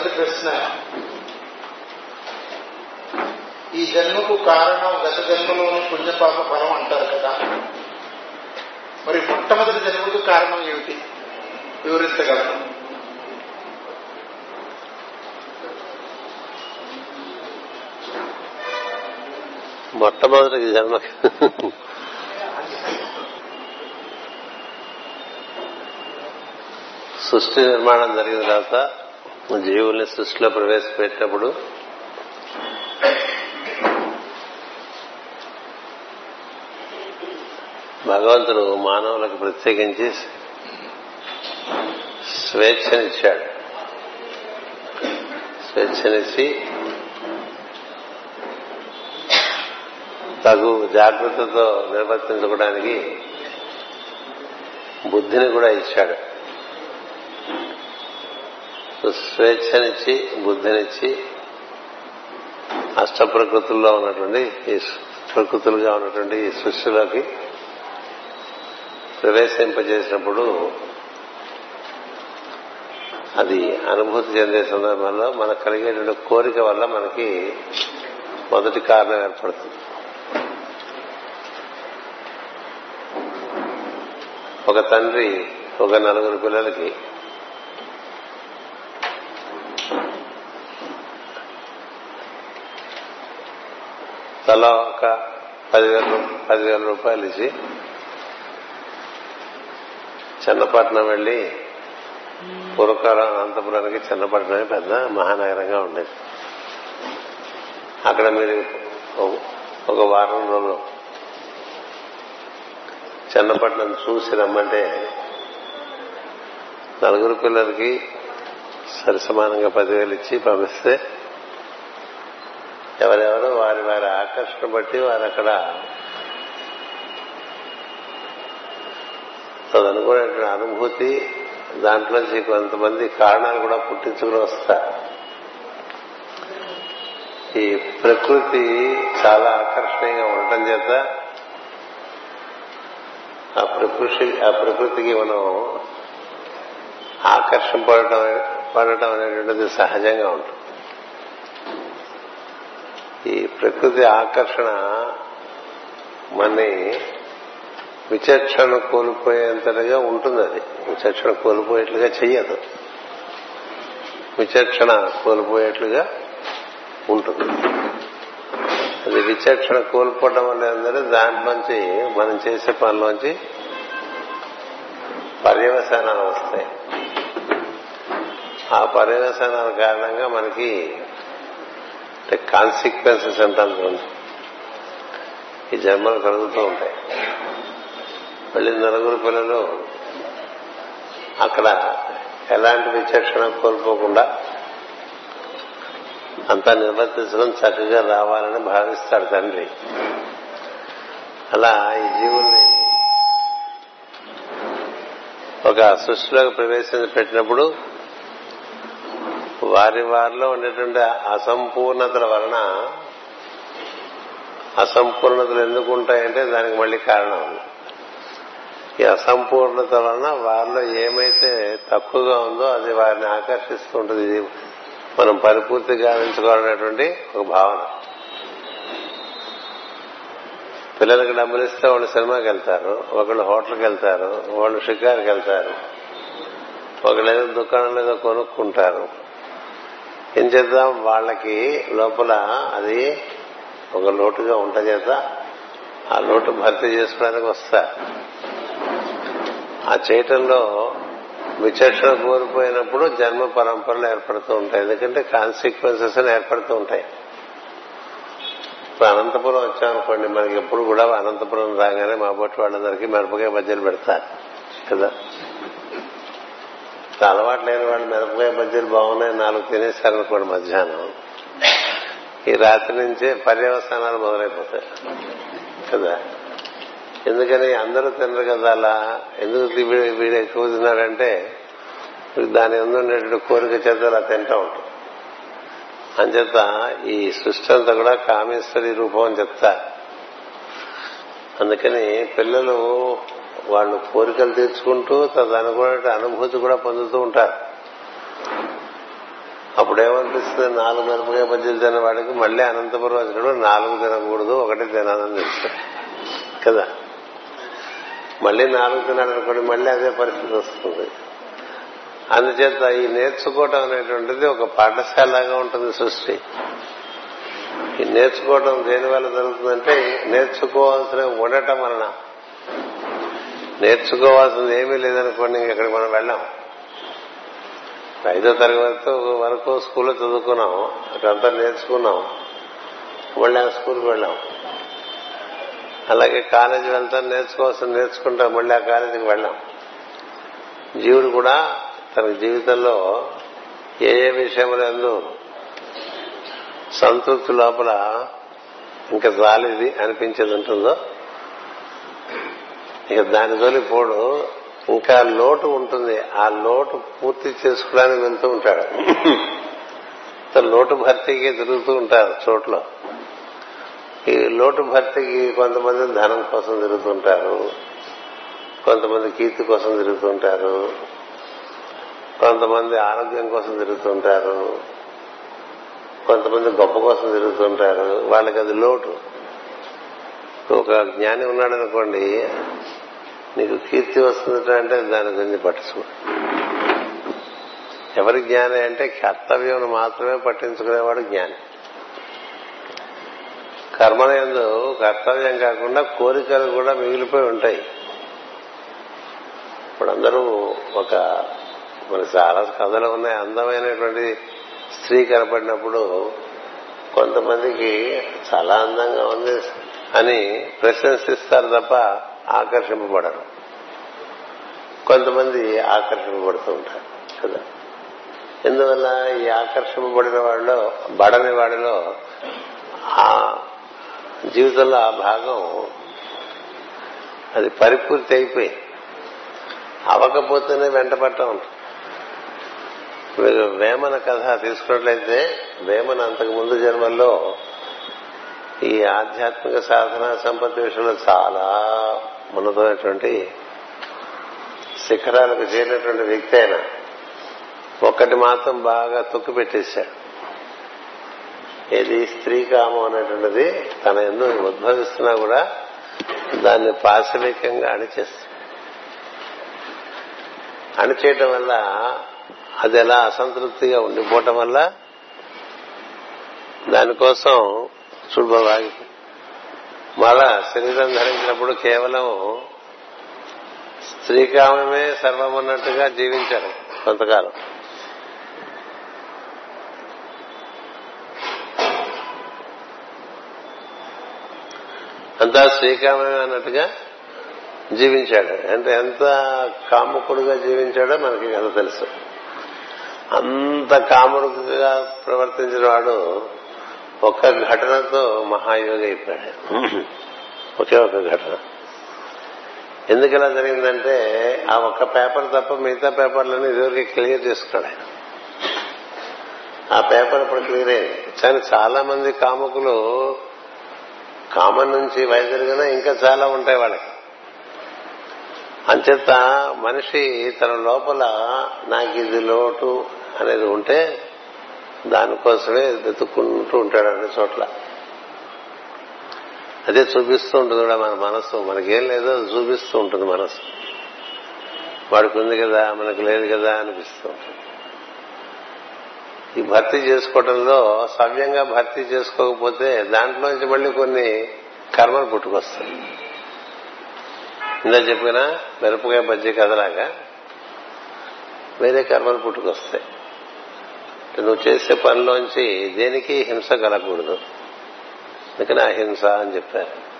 మొదటి ప్రశ్న. ఈ జన్మకు కారణం గత జన్మలోని పుణ్యపాప ఫలం అంటారు కదా. మరి మొట్టమొదటి జన్మకు కారణం ఏమిటి? వివరించగలరు? మొట్టమొదటి జన్మ. సృష్టి నిర్మాణం జరిగిన తర్వాత జీవుల్ని సృష్టిలో ప్రవేశపెట్టినప్పుడు భగవంతుడు మానవులకు ప్రత్యేకించి స్వేచ్ఛనిచ్చాడు. స్వేచ్ఛనిచ్చి తగు జాగ్రత్తతో నిర్వర్తించుకోవడానికి బుద్ధిని కూడా ఇచ్చాడు. స్వేచ్ఛనిచ్చి బుద్ధినిచ్చి అష్ట ప్రకృతుల్లో ఉన్నటువంటి ఈ ప్రకృతులుగా ఉన్నటువంటి ఈ సృష్టిలోకి ప్రవేశింపజేసినప్పుడు అది అనుభూతి చెందే సందర్భంలో మనకు కలిగేటువంటి కోరిక వల్ల మనకి మొదటి కారణం ఏర్పడుతుంది. ఒక తండ్రి ఒక నలుగురు పిల్లలకి తలా ఒక పదివేల పదివేల రూపాయలు ఇచ్చి చిన్నపట్నం వెళ్ళి పూర్వకాలం అనంతపురానికి చిన్నపట్నమే పెద్ద మహానగరంగా ఉండేది. అక్కడ మీరు ఒక వారం రోజులు చిన్నపట్నం చూసి రమ్మంటే నలుగురు పిల్లలకి సరిసమానంగా పదివేలు ఇచ్చి పంపిస్తే ఎవరెవరో వారి వారి ఆకర్షణ బట్టి వారు అక్కడ తదనుకునేటువంటి అనుభూతి దాంట్లోంచి కొంతమంది కారణాలు కూడా పుట్టించుకుని వస్తారు. ఈ ప్రకృతి చాలా ఆకర్షణీయంగా ఉండటం చేత ఆ ప్రకృతి ఆ ప్రకృతికి మనం ఆకర్షణ పడటం పడటం అనేటువంటిది సహజంగా ఉంటుంది. ఈ ప్రకృతి ఆకర్షణ మనని విచక్షణ కోల్పోయేంతగా ఉంటుంది అది. విచక్షణ కోల్పోయేట్లుగా చెయ్యదు. విచక్షణ కోల్పోయేట్లుగా ఉంటుంది. అది విచక్షణ కోల్పోవడం వల్ల ఏంటంటే దాంట్లోంచి మనం చేసే పనిలోంచి పర్యవసానాలు వస్తాయి. ఆ పర్యవసానాల కారణంగా మనకి కాన్సిక్వెన్సెస్ అంటాం ఈ జన్మలు కలుగుతూ ఉంటాయి. మళ్ళీ నలుగురు పిల్లలు అక్కడ ఎలాంటి విచక్షణ కోల్పోకుండా అంతా నిర్వర్తించడం చక్కగా రావాలని భావిస్తాడు తండ్రి. అలా ఈ జీవుల్ని ఒక సృష్టిలోకి ప్రవేశించి పెట్టినప్పుడు వారి వారిలో ఉండేటువంటి అసంపూర్ణతల వలన అసంపూర్ణతలు ఎందుకు ఉంటాయంటే దానికి మళ్ళీ కారణం. ఈ అసంపూర్ణత వలన వారిలో ఏమైతే తక్కువగా ఉందో అది వారిని ఆకర్షిస్తూ ఉంటుంది. ఇది మనం పరిపూర్తి గావించుకోవాలనేటువంటి ఒక భావన. పిల్లలకి డబ్బులు ఇస్తే వాళ్ళు సినిమాకి వెళ్తారు ఒకళ్ళు హోటల్కి వెళ్తారు వాళ్ళు షికార్కి వెళ్తారు ఒకళ్ళు ఏదో దుకాణంలో ఏదో కొనుక్కుంటారు. ఏం చేద్దాం? వాళ్ళకి లోపల అది ఒక లోటుగా ఉంట చేత ఆ లోటు భర్తీ చేసుకోవడానికి వస్తా. ఆ చేయటంలో విచక్షణ కోల్పోయినప్పుడు జన్మ పరంపరలు ఏర్పడుతూ ఉంటాయి. ఎందుకంటే కాన్సిక్వెన్సెస్ అని ఏర్పడుతూ ఉంటాయి. ఇప్పుడు అనంతపురం వచ్చామనుకోండి మనకి ఎప్పుడు కూడా అనంతపురం రాగానే మా బొట్టు వాళ్ళందరికీ మిరపకాయ బజ్జీలు పెడతారు. కదా? అలవాటు లేని వాళ్ళు మిరపకాయ బజ్జీలు బాగున్నాయి నాలుగు తినేశారనుకోండి మధ్యాహ్నం. ఈ రాత్రి నుంచే పర్యవసానాలు మొదలైపోతాయి. కదా? ఎందుకని అందరూ తినరు కదా అలా? ఎందుకు వీడు ఎక్కువ తిన్నాడంటే దాని ఉండేటువంటి కోరిక చేత అలా తింటూ ఉంటుంది అంచేత ఈ సృష్టి అంతా కూడా కామేశ్వరి రూపం అని చెప్తా అందుకని పిల్లలు వాళ్ళు కోరికలు తీర్చుకుంటూ తదనుకున్న అనుభూతి కూడా పొందుతూ ఉంటారు. అప్పుడేమనిపిస్తుంది? నాలుగు మిరపకాయ బజ్జీలు తిన్న వాడికి మళ్ళీ అనంతపురం వచ్చినప్పుడు నాలుగు తినకూడదు ఒకటి తినాలని తెలుస్తుంది కదా? మళ్ళీ నాలుగు తినాలనుకోండి మళ్ళీ అదే పరిస్థితి వస్తుంది. అందుచేత ఈ నేర్చుకోవటం అనేటువంటిది ఒక పాఠశాలగా ఉంటుంది సృష్టి. ఈ నేర్చుకోవటం దేని వల్ల జరుగుతుందంటే నేర్చుకోవాల్సిన ఉండటం వలన. నేర్చుకోవాల్సింది ఏమీ లేదనుకోండి ఇంకెక్కడికి మనం వెళ్ళాం. ఐదో తరగతి వరకు స్కూల్లో చదువుకున్నాం అక్కడంతా నేర్చుకున్నాం మళ్ళీ ఆ స్కూల్కి వెళ్ళాం. అలాగే కాలేజీ వెళ్తాం నేర్చుకోవాల్సింది నేర్చుకుంటాం మళ్ళీ ఆ కాలేజీకి వెళ్ళాం. జీవుడు కూడా తన జీవితంలో ఏ ఏ విషయములందు సంతృప్తి లోపల ఇంకా రాలేది అనిపించేది ఉంటుందో ఇక దాని తోలి పోడు. ఇంకా లోటు ఉంటుంది. ఆ లోటు పూర్తి చేసుకోవడానికి వెళ్తూ ఉంటాడు. లోటు భర్తీకి తిరుగుతూ ఉంటారు చోట్ల. ఈ లోటు భర్తీకి కొంతమంది ధనం కోసం తిరుగుతుంటారు. కొంతమంది కీర్తి కోసం తిరుగుతుంటారు. కొంతమంది ఆరోగ్యం కోసం తిరుగుతుంటారు. కొంతమంది గొప్ప కోసం తిరుగుతుంటారు. వాళ్ళకి అది లోటు. ఒక జ్ఞాని ఉన్నాడు అనుకోండి నీకు కీర్తి వస్తుంది అంటే దాని గురించి పట్టించుకో. ఎవరి జ్ఞాని అంటే కర్తవ్యం మాత్రమే పట్టించుకునేవాడు జ్ఞాని. కర్మలందు కర్తవ్యం కాకుండా కోరికలు కూడా మిగిలిపోయి ఉంటాయి. ఇప్పుడు అందరూ ఒక మన చాలా కథలు ఉన్నాయి. అందమైనటువంటి స్త్రీ కనపడినప్పుడు కొంతమందికి చాలా అందంగా ఉంది అని ప్రశంసిస్తారు తప్ప ఆకర్షింపబడరు. కొంతమంది ఆకర్షింపబడుతూ ఉంటారు కదా? ఎందువల్ల ఈ ఆకర్షింపబడిన వాళ్ళలో బడని వాడిలో ఆ జీవితంలో ఆ భాగం అది పరిపూర్తి అయిపోయి అవకపోతేనే వెంటపడటం ఉంటుంది. మీరు వేమన కథ తీసుకున్నట్లయితే వేమన అంతకు ముందు జన్మల్లో ఈ ఆధ్యాత్మిక సాధన సంపత్తి విషయంలో చాలా ఉన్నతమైనటువంటి శిఖరాలకు చేరినటువంటి వ్యక్తి ఆయన. ఒక్కటి మాత్రం బాగా తొక్కు పెట్టేశాడు ఏది స్త్రీ కామం అనేటువంటిది తన ఎందుకు ఉద్భవిస్తున్నా కూడా దాన్ని పాశవికంగా అణిచేస్తుంది. అణిచేయటం వల్ల అది ఎలా అసంతృప్తిగా ఉండిపోవటం వల్ల దానికోసం చూడబాగి మళ్ళా శరీరం ధరించినప్పుడు కేవలం స్త్రీకామమే సర్వమన్నట్టుగా జీవించాడు కొంతకాలం. అంతా శ్రీకామమే అన్నట్టుగా జీవించాడు. అంటే ఎంత కాముకుడుగా జీవించాడో మనకి కదా తెలుసు. అంత కాముడుగా ప్రవర్తించిన వాడు ఒక్క ఘటనతో మహాయోగి అయిపోయాడు. ఒకే ఒక ఘటన. ఎందుకు ఇలా జరిగిందంటే ఆ ఒక్క పేపర్ తప్ప మిగతా పేపర్లన్నీ ఇదివరకు క్లియర్ చేసుకున్నాడు ఆ పేపర్ ఇప్పుడు క్లియర్ అయింది కానీ చాలా మంది కాముకులు కామన్ నుంచి వైద్యులుగా ఇంకా చాలా ఉంటాయి వాళ్ళకి. అంచేత మనిషి తన లోపల నాకు ఇది లోటు అనేది ఉంటే దానికోసమే వెతుక్కుంటూ ఉంటాడు అన్ని చోట్ల. అదే చూపిస్తూ ఉంటుంది కూడా మన మనస్సు. మనకేం లేదో అది చూపిస్తూ ఉంటుంది మనసు వాడికి ఉంది కదా మనకు లేదు కదా అనిపిస్తూ ఉంటుంది. ఈ భర్తీ చేసుకోవడంలో సవ్యంగా భర్తీ చేసుకోకపోతే దాంట్లోంచి మళ్ళీ కొన్ని కర్మలు పుట్టుకొస్తాయి. ఇందా చెప్పిన మిరపకాయ బజ్జీ కథలాగా వేరే కర్మలు పుట్టుకొస్తాయి. నువ్వు చేసే పనిలోంచి దేనికి హింస కలగకూడదు. అందుకని అహింస అని చెప్పారు.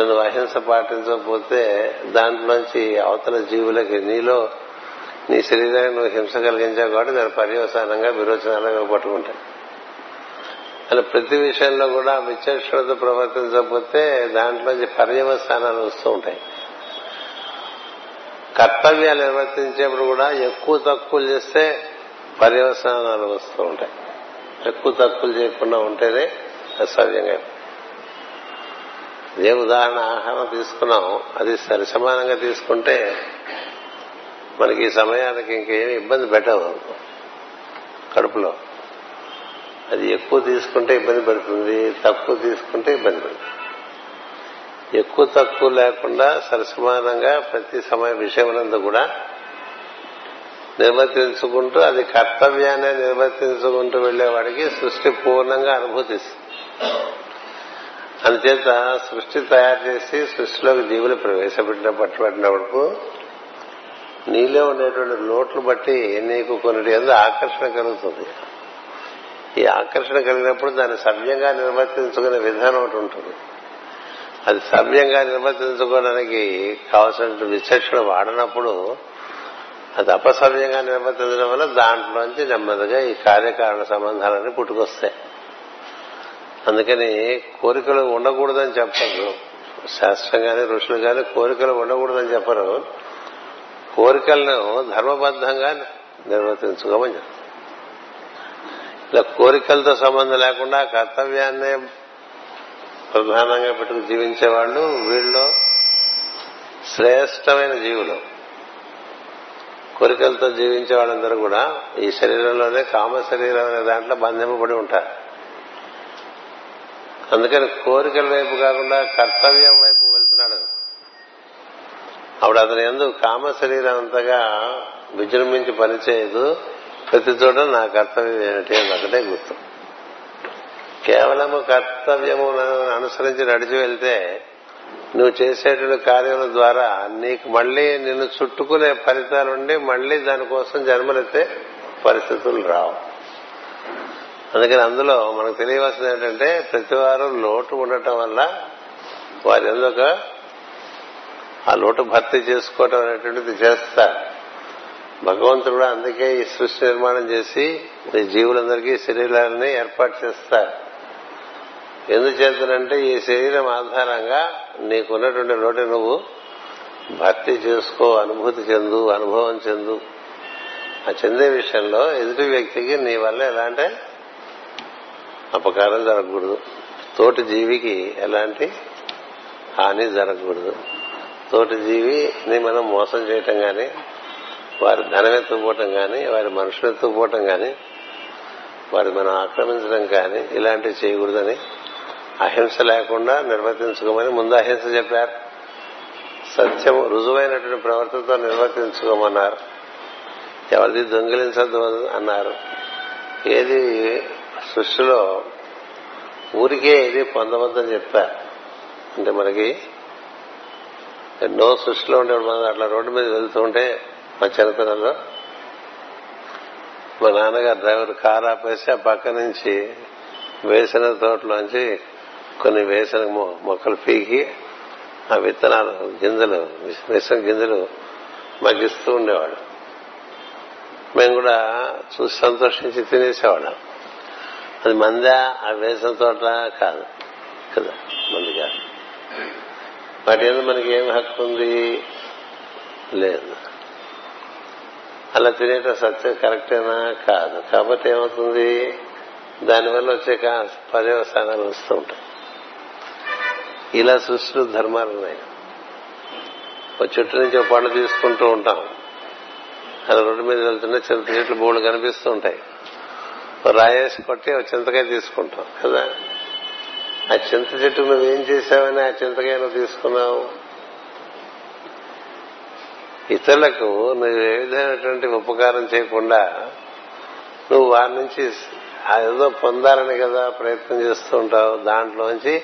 నువ్వు అహింస పాటించకపోతే దాంట్లోంచి అవతల జీవులకి నీలో నీ శరీరానికి నువ్వు హింస కలిగించావు కాబట్టి దాని పర్యవసానంగా విరోచనాలుగా పట్టుకుంటాయి అలా ప్రతి విషయంలో కూడా విచక్షణతో ప్రవర్తించకపోతే దాంట్లోంచి పర్యవసానాలు వస్తూ ఉంటాయి. కర్తవ్యాలు నిర్వర్తించేప్పుడు కూడా ఎక్కువ తక్కువలు చేస్తే పర్యవసానాలు వస్తూ ఉంటాయి. ఎక్కువ తక్కువలు చేయకుండా ఉంటేనే అసాధ్యంగా ఏ ఉదాహరణ ఆహారం తీసుకున్నాం. అది సరి సమానంగా తీసుకుంటే మనకి ఈ సమయానికి ఇంకేమి ఇబ్బంది పెట్టవు కడుపులో. అది ఎక్కువ తీసుకుంటే ఇబ్బంది పడుతుంది. తక్కువ తీసుకుంటే ఇబ్బంది పడుతుంది. ఎక్కువ తక్కువ లేకుండా సరసమానంగా ప్రతి సమయ విషయమునందు కూడా నిర్వర్తించుకుంటూ అది కర్తవ్యాన్ని నిర్వర్తించుకుంటూ వెళ్ళేవాడికి సృష్టి పూర్ణంగా అనుభూతిస్తుంది. అందుచేత సృష్టి తయారు చేసి సృష్టిలోకి జీవులు ప్రవేశపెట్టిన పట్టుబట్టినప్పుడు నీలో ఉండేటువంటి లోట్లు బట్టి నీకు కొన్ని ఏదో ఆకర్షణ కలుగుతుంది. ఈ ఆకర్షణ కలిగినప్పుడు దాన్ని సవ్యంగా నిర్వర్తించుకునే విధానం ఒకటి ఉంటుంది. అది సవ్యంగా నిర్వర్తించుకోవడానికి కావలసిన విచక్షణ వాడినప్పుడు అది అపసవ్యంగా నిర్వర్తించడం వల్ల దాంట్లోంచి నెమ్మదిగా ఈ కార్యకారణ సంబంధాలన్నీ పుట్టుకొస్తాయి. అందుకని కోరికలు ఉండకూడదని చెప్పరు. శాస్త్రం కానీ ఋషులు కానీ కోరికలు ఉండకూడదని చెప్పరు. కోరికలను ధర్మబద్ధంగా నిర్వర్తించుకోమని చెప్తారు. ఇలా కోరికలతో సంబంధం లేకుండా కర్తవ్యాన్నే ప్రధానంగా పెట్టుకు జీవించేవాళ్ళు వీళ్ళు శ్రేష్టమైన జీవులు. కోరికలతో జీవించే వాళ్ళందరూ కూడా ఈ శరీరంలోనే కామ శరీరం అనే దాంట్లో బంధింపబడి ఉంటారు. అందుకని కోరికల వైపు కాకుండా కర్తవ్యం వైపు వెళ్తున్నాడు. అప్పుడు అతని ఎందు కామ శరీరం అంతగా విజృంభించి పనిచేయదు. ప్రతి చోట నా కర్తవ్యం ఏమిటి అని ఒకటే గుర్తు. కేవలము కర్తవ్యము అనుసరించి నడిచి వెళ్తే నువ్వు చేసేటువంటి కార్యముల ద్వారా నీకు మళ్ళీ నిన్ను చుట్టుకునే ఫలితాలుండి మళ్ళీ దానికోసం జన్మలెత్తే పరిస్థితులు రావు. అందుకని అందులో మనకు తెలియవలసింది ఏంటంటే ప్రతివారం లోటు ఉండటం వల్ల వారి ఎందుక ఆ లోటు భర్తీ చేసుకోవటం అనేటువంటిది చేస్తారు. భగవంతుడు అందుకే ఈ సృష్టి నిర్మాణం చేసి ఈ జీవులందరికీ శరీరాలని ఏర్పాటు చేస్తారు. ఎందుచేతనంటే ఈ శరీరం ఆధారంగా నీకున్నటువంటి లోటు నువ్వు భర్తీ చేసుకో అనుభూతి చెందు అనుభవం చెందు. ఆ చెందే విషయంలో ఎదుటి వ్యక్తికి నీ వల్ల ఎలాంటి అపకారం జరగకూడదు. తోటి జీవికి ఎలాంటి హాని జరగకూడదు. తోటి జీవిని మనం మోసం చేయటం కానీ వారి ధనం ఎత్తుపోవటం కానీ వారి మనుషులు ఎత్తుపోవటం కానీ వారి మనం ఆక్రమించడం కానీ ఇలాంటివి చేయకూడదని అహింస లేకుండా నిర్వర్తించుకోమని ముందు అహింస చెప్పారు. సత్యం రుజువైనటువంటి ప్రవర్తనతో నిర్వర్తించుకోమన్నారు. ఎవరిది దొంగిలించద్దు అన్నారు. ఏది సృష్టిలో ఊరికే ఏది పొందవద్దని చెప్పారు. అంటే మనకి ఎన్నో సృష్టిలో ఉండేవాడు మనం అట్లా రోడ్డు మీద వెళ్తూ ఉంటే మా చిన్నతనంలో మా నాన్నగారు డ్రైవర్ కారు ఆపేసి ఆ పక్క నుంచి వేసిన తోటలోంచి కొన్ని వేసిన మొక్కలు పీకి ఆ విత్తనాలు గింజలు విషం గింజలు మగ్గిస్తూ ఉండేవాడు మేము కూడా చూసి సంతోషించి తినేసేవాళ్ళం. అది మందా ఆ వేసిన తోట కాదు కదా మంది కాదు వాటి మనకి ఏం హక్కు ఉంది? లేదు. అలా తినేట సత్యం కరెక్టేనా? కాదు. కాబట్టి ఏమవుతుంది? దానివల్ల వచ్చే పర్యవసానాలు వస్తూ ఉంటాయి. ఇలా సృష్టిలో ధర్మాలు ఉన్నాయి. ఒక చెట్టు నుంచి ఒక పండు తీసుకుంటూ ఉంటాం. అది రోడ్డు మీద వెళ్తున్న చింత చెట్లు బోళ్ళు కనిపిస్తూ ఉంటాయి. రాయేసి కొట్టి ఒక చింతకాయ తీసుకుంటాం కదా? ఆ చింత చెట్టు నువ్వేం చేశావని ఆ చింతకాయ నువ్వు తీసుకున్నావు? ఇతరులకు నువ్వు ఏ విధమైనటువంటి ఉపకారం చేయకుండా నువ్వు వారి నుంచి ఏదో పొందాలని కదా ప్రయత్నం చేస్తూ ఉంటావు. దాంట్లోంచి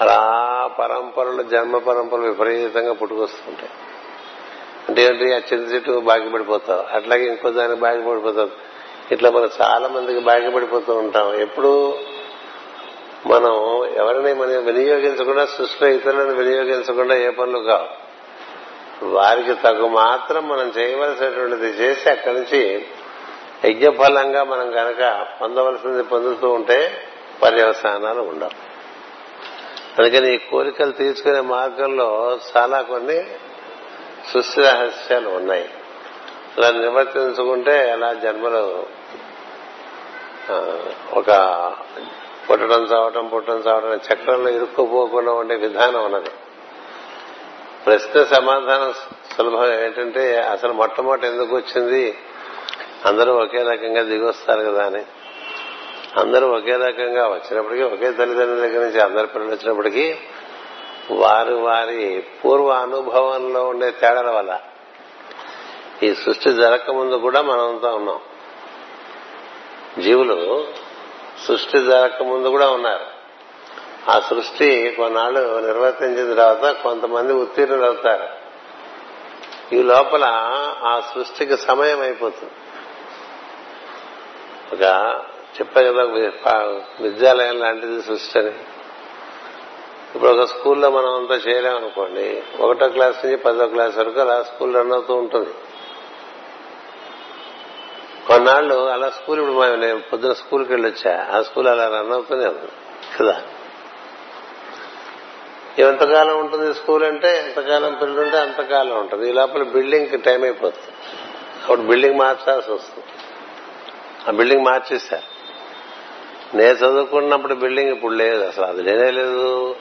అలా పరంపరలు జన్మ పరంపరలు విపరీతంగా పుట్టుకొస్తుంటాయి. అంటే ఏంటి ఆ చింత చెట్టు బాగిపడిపోతావు అట్లాగే ఇంకో దానికి బాగిపడిపోతావు ఇట్లా మనం చాలా మందికి బాగిపడిపోతూ ఉంటాం. ఎప్పుడు మనం ఎవరిని మనం వినియోగించకుండా సృష్టిలో ఇతరులను వినియోగించకుండా ఏ పనులు కావు. వారికి తగు మాత్రం మనం చేయవలసినటువంటిది చేసి అక్కడి నుంచి యజ్ఞఫలంగా మనం కనుక పొందవలసింది పొందుతూ ఉంటే పర్యవసానాలు ఉండవు. అందుకని ఈ కోరికలు తీర్చుకునే మార్గంలో చాలా కొన్ని సృష్టి రహస్యాలు ఉన్నాయి. అలా నిర్వర్తించుకుంటే అలా జన్మలు ఒక పుట్టడం చావటం పుట్టడం చావటం చక్రంలో ఇరుక్కుపోకుండా ఉండే విధానం ఉన్నది. ప్రశ్న సమాధానం సులభం ఏంటంటే అసలు మొట్టమొదటి ఎందుకు వచ్చింది? అందరూ ఒకే రకంగా దిగొస్తారు కదా అని. అందరూ ఒకే రకంగా వచ్చినప్పటికీ ఒకే తల్లిదండ్రుల దగ్గర నుంచి అందరి పిల్లలు వచ్చినప్పటికీ వారు వారి పూర్వ అనుభవంలో ఉండే తేడాల వల్ల ఈ సృష్టి జరగకముందు కూడా మనంతా ఉన్నాం. జీవులు సృష్టి జరగకముందు కూడా ఉన్నారు. ఆ సృష్టి కొన్నాళ్ళు నిర్వర్తించిన తర్వాత కొంతమంది ఉత్తీర్ణులు అవుతారు. ఈ లోపల ఆ సృష్టికి సమయం అయిపోతుంది. ఒక చెప్పా కదా విద్యాలయం లాంటిది సృష్టి అని ఇప్పుడు ఒక స్కూల్లో మనం అంతా చేయలేమనుకోండి ఒకటో క్లాస్ నుంచి పదో క్లాస్ వరకు అలా స్కూల్ రన్ అవుతూ ఉంటుంది. కొన్నాళ్ళు అలా స్కూల్ ఇప్పుడు నేను పొద్దున స్కూల్కి వెళ్ళొచ్చా? ఆ స్కూల్ అలా రన్ అవుతూనే ఉంది కదా? ఎంతకాలం ఉంటుంది స్కూల్ అంటే? ఎంతకాలం పిల్లలు ఉంటే అంతకాలం ఉంటుంది. ఈ లోపల బిల్డింగ్కి టైం అయిపోతుంది. అప్పుడు బిల్డింగ్ మార్చాల్సి వస్తుంది. ఆ బిల్డింగ్ మార్చేశారు. నేను చదువుకున్నప్పుడు బిల్డింగ్ ఇప్పుడు లేదు అసలు అది లేనే లేదు.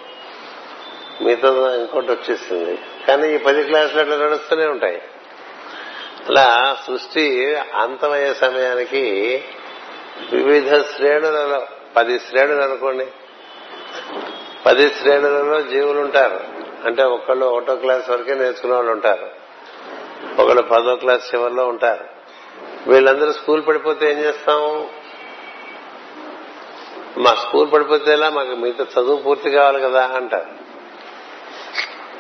మీతో ఇంకోటి వచ్చేసింది. కానీ ఈ పది క్లాసులు అట్లా నడుస్తూనే ఉంటాయి. అలా సృష్టి అంతమయ్యే సమయానికి వివిధ శ్రేణులలో పది శ్రేణులు అనుకోండి. పది శ్రేణులలో జీవులు ఉంటారు. అంటే ఒకళ్ళు ఒకటో క్లాస్ వరకే నేర్చుకునే వాళ్ళు ఉంటారు. ఒకళ్ళు పదో క్లాస్ చివరిలో ఉంటారు. వీళ్ళందరూ స్కూల్ పడిపోతే ఏం చేస్తాం? మా స్కూల్ పడిపోతేలా మాకు మిగతా చదువు పూర్తి కావాలి కదా అంటారు.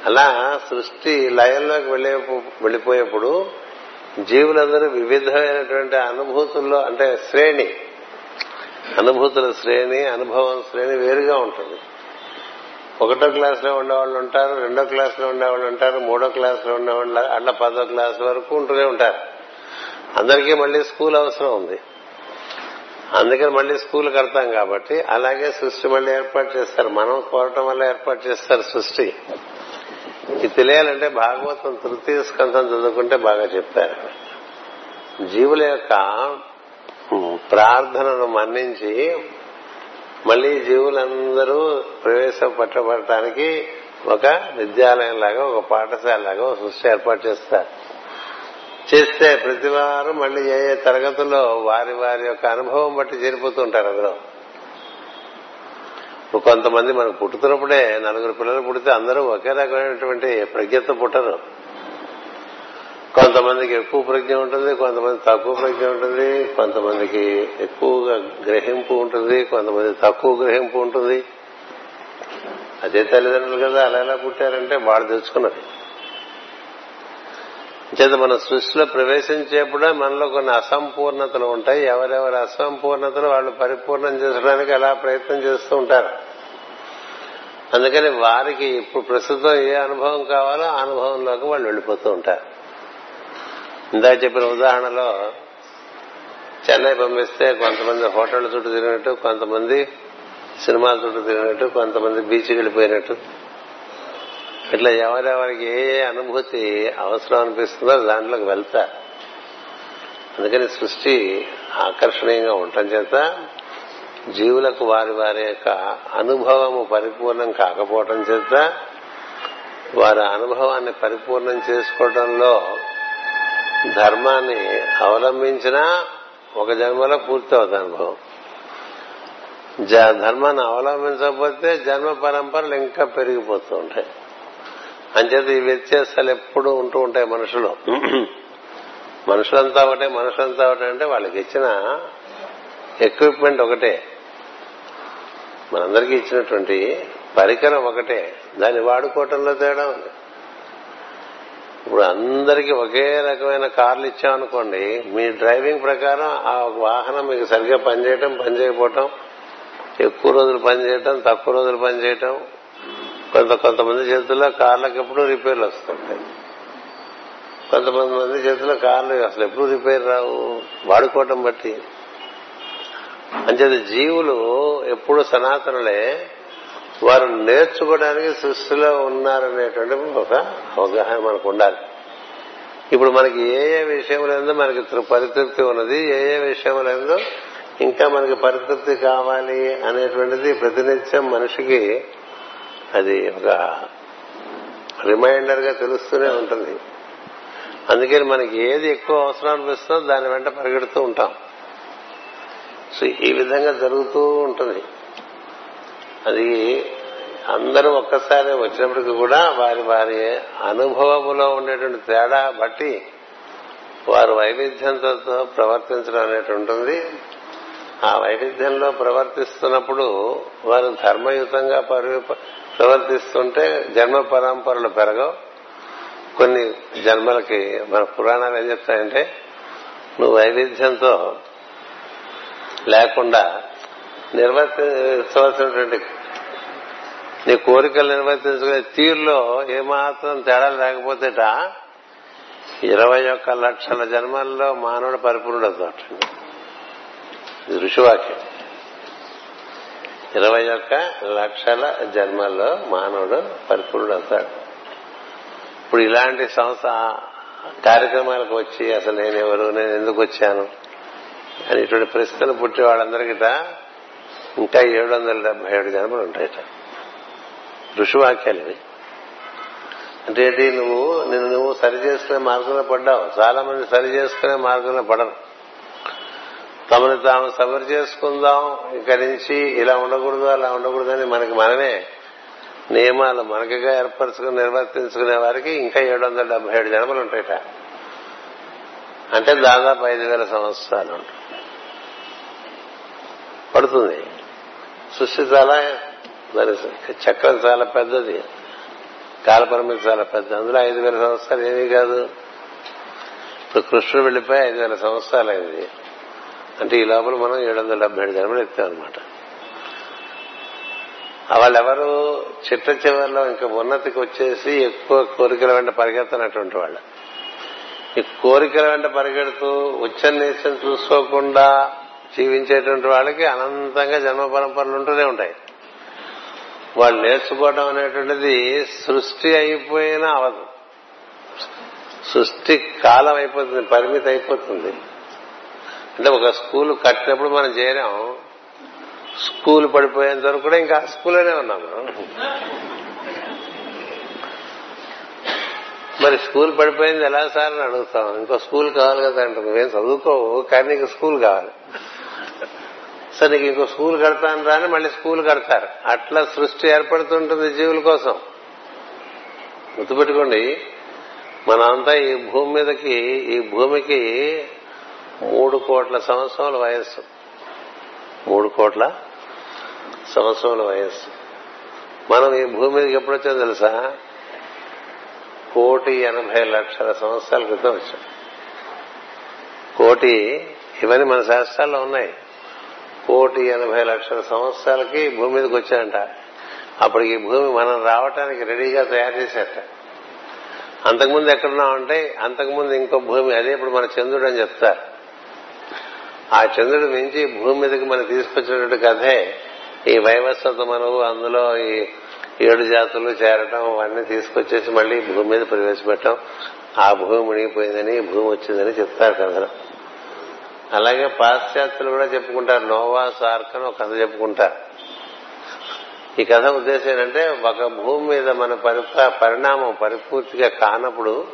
అలా సృష్టి లయంలోకి వెళ్ళే వెళ్ళిపోయేప్పుడు జీవులందరూ వివిధమైనటువంటి అనుభూతుల్లో అంటే శ్రేణి అనుభూతుల శ్రేణి అనుభవం శ్రేణి వేరుగా ఉంటుంది. ఒకటో క్లాస్లో ఉండేవాళ్ళు ఉంటారు రెండో క్లాస్లో ఉండేవాళ్ళు ఉంటారు మూడో క్లాస్లో ఉండేవాళ్ళు అట్లా పదో క్లాస్ వరకు ఉంటూనే ఉంటారు. అందరికీ మళ్ళీ స్కూల్ అవసరం ఉంది. అందుకని మళ్ళీ స్కూల్ కడతాం కాబట్టి అలాగే సృష్టి మళ్ళీ ఏర్పాటు చేస్తారు. మనం కోరటం వల్ల ఏర్పాటు చేస్తారు సృష్టి. ఇది తెలియాలంటే భాగవతం తృతీయ స్కంధం చదువుకుంటే బాగా చెప్తారు. జీవుల యొక్క ప్రార్థనను మన్నించి మళ్ళీ జీవులందరూ ప్రవేశపట్టబడటానికి ఒక విద్యాలయం లాగా ఒక పాఠశాల లాగా ఒక సృష్టి ఏర్పాటు చేస్తారు. చేస్తే ప్రతి వారు మళ్ళీ ఏ ఏ తరగతుల్లో వారి వారి యొక్క అనుభవం బట్టి చేరిపోతుంటారు అందులో. కొంతమంది మనకు పుట్టుతున్నప్పుడే నలుగురు పిల్లలు పుడితే అందరూ ఒకే రకమైనటువంటి ప్రజ్ఞత పుట్టరు. కొంతమందికి ఎక్కువ ప్రజ్ఞ ఉంటుంది కొంతమంది తక్కువ ప్రజ్ఞ ఉంటుంది కొంతమందికి ఎక్కువగా గ్రహింపు ఉంటుంది కొంతమంది తక్కువ గ్రహింపు ఉంటుంది. అదే తల్లిదండ్రులు కదా అలా ఎలా పుట్టారంటే వాళ్ళు తెచ్చుకున్నది చేత మన సృష్టిలో ప్రవేశించేప్పుడే మనలో కొన్ని అసంపూర్ణతలు ఉంటాయి. ఎవరెవరి అసంపూర్ణతలు వాళ్ళు పరిపూర్ణం చేసుకోవడానికి అలా ప్రయత్నం చేస్తూ ఉంటారు. అందుకని వారికి ఇప్పుడు ప్రస్తుతం ఏ అనుభవం కావాలో ఆ అనుభవంలోకి వాళ్ళు వెళ్ళిపోతూ ఉంటారు. ఇందాక చెప్పిన ఉదాహరణలో చెన్నై పంపిస్తే కొంతమంది హోటల్ చుట్టూ తిరిగినట్టు కొంతమంది సినిమాల చుట్టూ తిరిగినట్టు కొంతమంది బీచ్కి వెళ్ళిపోయినట్టు. ఇట్లా ఎవరెవరికి ఏ ఏ అనుభూతి అవసరం అనిపిస్తుందో దాంట్లోకి వెళ్తారు అందుకని సృష్టి ఆకర్షణీయంగా ఉండటం చేత జీవులకు వారి వారి యొక్క అనుభవము పరిపూర్ణం కాకపోవటం చేత వారి అనుభవాన్ని పరిపూర్ణం చేసుకోవడంలో ధర్మాన్ని అవలంబించినా ఒక జన్మలో పూర్తి అవుతుంది అనుభవం ధర్మాన్ని అవలంబించకపోతే జన్మ పరంపరలు ఇంకా పెరిగిపోతూ ఉంటాయి. అంచేత ఈ వ్యత్యాసాలు ఎప్పుడూ ఉంటూ ఉంటాయి మనుషులు. మనుషులంతా ఒకటే మనుషులంతా ఒకటే అంటే వాళ్ళకి ఇచ్చిన ఎక్విప్మెంట్ ఒకటే. మనందరికీ ఇచ్చినటువంటి పరికరం ఒకటే. దాన్ని వాడుకోవటంలో తేడా ఉంది. ఇప్పుడు అందరికీ ఒకే రకమైన కార్లు ఇచ్చామనుకోండి మీ డ్రైవింగ్ ప్రకారం ఆ వాహనం మీకు సరిగ్గా పనిచేయటం పనిచేయకపోవటం ఎక్కువ రోజులు పనిచేయటం తక్కువ రోజులు పనిచేయటం కొంత కొంతమంది చేతుల్లో కార్లకు ఎప్పుడు రిపేర్లు వస్తుంటాయి. కొంతమంది మంది చేతుల్లో కార్లు అసలు ఎప్పుడు రిపేర్ రావు. వాడుకోవటం బట్టి. అంచేది జీవులు ఎప్పుడు సనాతనులే. వారు నేర్చుకోవడానికి సృష్టిలో ఉన్నారనేటువంటి ఒక అవగాహన మనకు ఉండాలి. ఇప్పుడు మనకి ఏ ఏ విషయములందు మనకి పరితృప్తి ఉన్నది. ఏ ఏ విషయములందు ఇంకా మనకి పరితృప్తి కావాలి అనేటువంటిది ప్రతినిత్యం మనిషికి అది ఒక రిమైండర్గా తెలుస్తూనే ఉంటుంది. అందుకని మనకి ఏది ఎక్కువ అవసరం అనిపిస్తుందో దాని వెంట పరిగెడుతూ ఉంటాం. సో ఈ విధంగా జరుగుతూ ఉంటుంది. అది అందరూ ఒక్కసారి వచ్చినప్పటికీ కూడా వారి వారి అనుభవములో ఉండేటువంటి తేడా బట్టి వారు వైవిధ్యంతో ప్రవర్తించడం అనేటువంటి ఉంటుంది. ఆ వైవిధ్యంలో ప్రవర్తిస్తున్నప్పుడు వారు ధర్మయుతంగా పరి- ప్రవర్తిస్తుంటే జన్మ పరంపరలు పెరగవు. కొన్ని జన్మలకి మన పురాణాలు ఏం చెప్తాయంటే నువ్వు వైవిధ్యంతో లేకుండా నిర్వర్తించవలసినటువంటి నీ కోరికలు నిర్వర్తించుకునే తీరులో ఏమాత్రం తేడా లేకపోతేట ఇరవై ఒక్క లక్షల జన్మల్లో మానవుడు పరిపూర్ణుడు అవుతాడు ఋషివాక్యం. ఇరవై ఒక్క లక్షల జన్మల్లో మానవుడు పరిపూర్ణుడు అవుతాడు. ఇప్పుడు ఇలాంటి సంస్థ కార్యక్రమాలకు వచ్చి అసలు నేను ఎవరు నేను ఎందుకు వచ్చాను అని ఇటువంటి ప్రశ్నలు పుట్టే వాళ్ళందరికిట ఇంకా ఏడు వందల డెబ్బై ఏడు జన్మలు ఉంటాయట. ఋషివాక్యాలు ఇవి అంటే నువ్వు నిన్ను నువ్వు సరి చేసుకునే మార్గంలో పడ్డావు. చాలా మంది సరి చేసుకునే మార్గంలో పడరు. తమను తాము సబరి చేసుకుందాం. ఇక్కడి నుంచి ఇలా ఉండకూడదు అలా ఉండకూడదని మనకి మనమే నియమాలు మనకిగా ఏర్పరచుకుని నిర్వర్తించుకునే వారికి ఇంకా ఏడు వందల డెబ్బై ఏడు జన్మలు ఉంటాయట. అంటే దాదాపు ఐదు వేల సంవత్సరాలు ఉంటాయి. పడుతుంది. సృష్టి చాలా దాని చక్రం చాలా పెద్దది. కాలపరిమితి చాలా పెద్ద. అందులో ఐదు వేల సంవత్సరాలు ఏమీ కాదు. ఇప్పుడు కృష్ణుడు వెళ్ళిపోయి ఐదు వేల సంవత్సరాలు అయింది. అంటే ఈ లోపల మనం ఏడు వందల డెబ్బై ఏడు జన్మలు ఎత్తాం అనమాట వాళ్ళెవరు చిట్ట చివరిలో ఇంకా ఉన్నతికి వచ్చేసి ఎక్కువ కోరికల వెంట పరిగెత్తనటువంటి వాళ్ళు. ఈ కోరికల వెంట పరిగెడుతూ ఉచ్చనీచం చూసుకోకుండా జీవించేటువంటి వాళ్ళకి అనంతంగా జన్మ పరంపరలు ఉంటూనే ఉంటాయి. వాళ్ళు నేర్చుకోవడం అనేటువంటిది సృష్టి అయిపోయినా అవదు సృష్టి కాలం అయిపోతుంది పరిమితి అయిపోతుంది. అంటే ఒక స్కూల్ కట్టినప్పుడు మనం చేరాం స్కూల్ పడిపోయేంత వరకు కూడా ఇంకా స్కూల్లోనే ఉన్నాం మరి స్కూల్ పడిపోయింది ఎలా సార్ అని అడుగుతాం. ఇంకో స్కూల్ కావాలి కదా అంటే నువ్వేం చదువుకోవు కానీ నీకు స్కూల్ కావాలి. సరే నీకు ఇంకో స్కూల్ కడతాను రాని మళ్ళీ స్కూల్ కడతారు. అట్లా సృష్టి ఏర్పడుతుంటుంది జీవుల కోసం. గుర్తుపెట్టుకోండి మనంతా ఈ భూమి మీదకి ఈ భూమికి మూడు కోట్ల సంవత్సరాల వయస్సు. మూడు కోట్ల సంవత్సరాల వయస్సు. మనం ఈ భూమి మీదకి ఎప్పుడు వచ్చాం తెలుసా? కోటి ఎనభై లక్షల సంవత్సరాల క్రితం వచ్చాం. కోటి ఇవన్నీ మన శాస్త్రాల్లో ఉన్నాయి. కోటి ఎనభై లక్షల సంవత్సరాలకి భూమి మీదకి వచ్చారంట అప్పటికి ఈ భూమి మనం రావటానికి రెడీగా తయారు చేశారట. అంతకుముందు ఎక్కడున్నామంటే అంతకుముందు ఇంకో భూమి అదే ఇప్పుడు మన చంద్రుడు అని చెప్తారు. ఆ చంద్రుడి నుంచి భూమి మీదకి మనం తీసుకొచ్చినటువంటి కథే ఈ వైవస్వత మనవు అందులో ఈ ఏడు జాతులు చేరటం అవన్నీ తీసుకొచ్చేసి మళ్ళీ భూమి మీద ప్రవేశపెట్టడం. ఆ భూమి మునిగిపోయిందని భూమి వచ్చిందని చెప్తారు కథలు. అలాగే పాశ్చాత్యులు కూడా చెప్పుకుంటారు. నోవా సార్క్ అని ఒక కథ చెప్పుకుంటారు. ఈ కథ ఉద్దేశం ఏంటంటే ఒక భూమి మీద మన పరిణామం పరిపూర్తిగా కానప్పుడు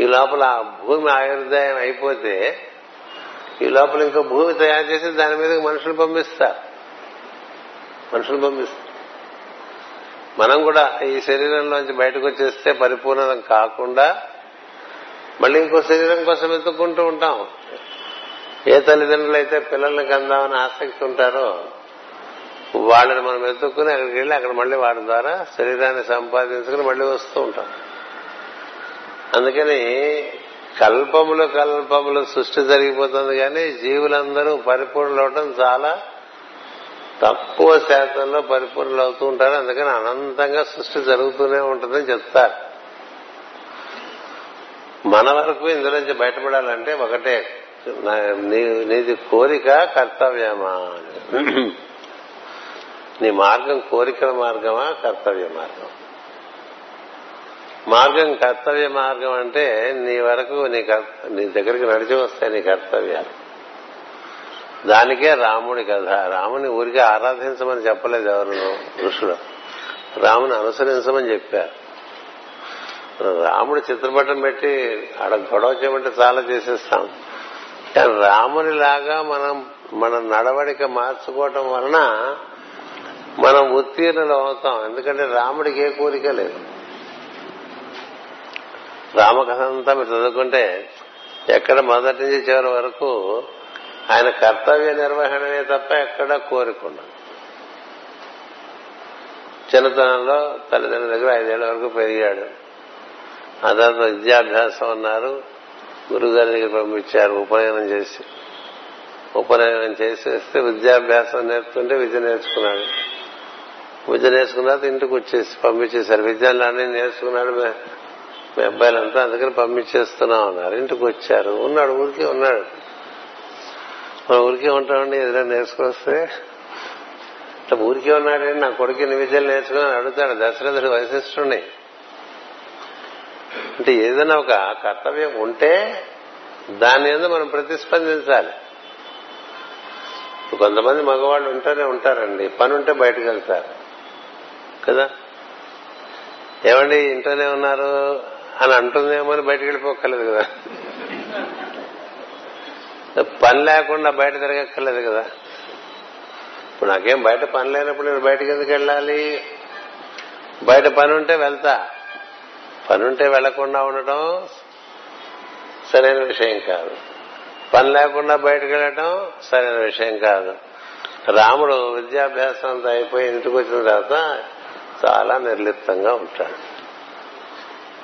ఈ లోపల ఆ భూమి ఆయుర్దాయం అయిపోతే ఈ లోపల ఇంకో భూమి తయారు చేసి దాని మీద మనుషులు పంపిస్తారు మనుషులు పంపిస్తారు మనం కూడా ఈ శరీరంలోంచి బయటకు వచ్చేస్తే పరిపూర్ణం కాకుండా మళ్ళీ ఇంకో శరీరం కోసం వెతుక్కుంటూ ఉంటాం. ఏ తల్లిదండ్రులు అయితే పిల్లల్ని కందామని ఆసక్తి ఉంటారో వాళ్ళని మనం వెతుక్కుని అక్కడికి వెళ్ళి అక్కడ మళ్ళీ వాడి ద్వారా శరీరాన్ని సంపాదించుకుని మళ్ళీ వస్తూ ఉంటాం. అందుకని కల్పములు కల్పములు సృష్టి జరిగిపోతుంది కానీ జీవులందరూ పరిపూర్ణలు అవటం చాలా తక్కువ శాతంలో పరిపూర్ణలు అవుతూ ఉంటారు. అందుకని అనంతంగా సృష్టి జరుగుతూనే ఉంటుందని చెప్తారు. మన వరకు ఇందులోంచి బయటపడాలంటే ఒకటే నీది కోరిక కర్తవ్యమా? నీ మార్గం కోరికల మార్గమా కర్తవ్య మార్గం మార్గం కర్తవ్య మార్గం అంటే నీ వరకు నీ నీ దగ్గరికి నడిచి వస్తాయి నీ కర్తవ్యాలు. దానికే రాముడి కథ. రాముని ఊరికి ఆరాధించమని చెప్పలేదు ఎవరు ఋషులు. రాముని అనుసరించమని చెప్పారు. రాముడు చిత్రపటం పెట్టి ఆడ గొడవ చేయమంటే చాలా చేసేస్తాం. కానీ రామునిలాగా మనం మన నడవడిక మార్చుకోవటం వలన మనం ఉత్తీర్ణులు అవుతాం. ఎందుకంటే రాముడికి ఏ కోరిక లేదు. రామకథ అంతా మీరు చదువుకుంటే ఎక్కడ మొదటి నుంచి చివరి వరకు ఆయన కర్తవ్య నిర్వహణమే తప్ప ఎక్కడ కోరికుండా. చిన్నతనంలో తల్లిదండ్రుల దగ్గర ఐదేళ్ళ వరకు పెరిగాడు. ఆ తర్వాత విద్యాభ్యాసం అన్నారు. గురుగారి దగ్గర పంపించారు ఉపనయనం చేసి. ఉపనయనం చేసి వస్తే విద్యాభ్యాసం నేర్పుతుంటే విద్య నేర్చుకున్నాడు. విద్య నేర్చుకున్న తర్వాత ఇంటికి వచ్చేసి పంపించేశారు. విద్యలన్నీ నేర్చుకున్నాడు. మీ అబ్బాయిలంతా అందుకని పంపించేస్తున్నాం అన్నారు. ఇంటికి వచ్చారు. ఉన్నాడు ఊరికే ఉన్నాడు. మన ఊరికే ఉంటామండి ఏదైనా నేర్చుకొస్తే. ఇట్లా ఊరికే ఉన్నాడండి నా కొడుకు ఎన్ని విద్యలు నేర్చుకుని అడుగుతాడు. దశరథుడు వశిష్ఠుడిని అంటే ఏదైనా ఒక కర్తవ్యం ఉంటే దాని మీద మనం ప్రతిస్పందించాలి. కొంతమంది మగవాళ్ళు ఉంటూనే ఉంటారండి. పని ఉంటే బయటకు వెళ్తారు. కదా? ఏమండి ఇంట్లోనే ఉన్నారు? అని అంటుందేమో అని బయటకు వెళ్ళిపోక్కర్లేదు కదా. పని లేకుండా బయట తిరగక్కర్లేదు కదా. ఇప్పుడు నాకేం బయట పని లేనప్పుడు నేను బయటకు ఎందుకు వెళ్ళాలి? బయట పని ఉంటే వెళ్తా. పని ఉంటే వెళ్ళకుండా ఉండటం సరైన విషయం కాదు. పని లేకుండా బయటకు వెళ్ళటం సరైన విషయం కాదు. రాముడు విద్యాభ్యాసం అంతా అయిపోయి ఇంటికి వచ్చిన తర్వాత చాలా నిర్లిప్తంగా ఉంటాడు.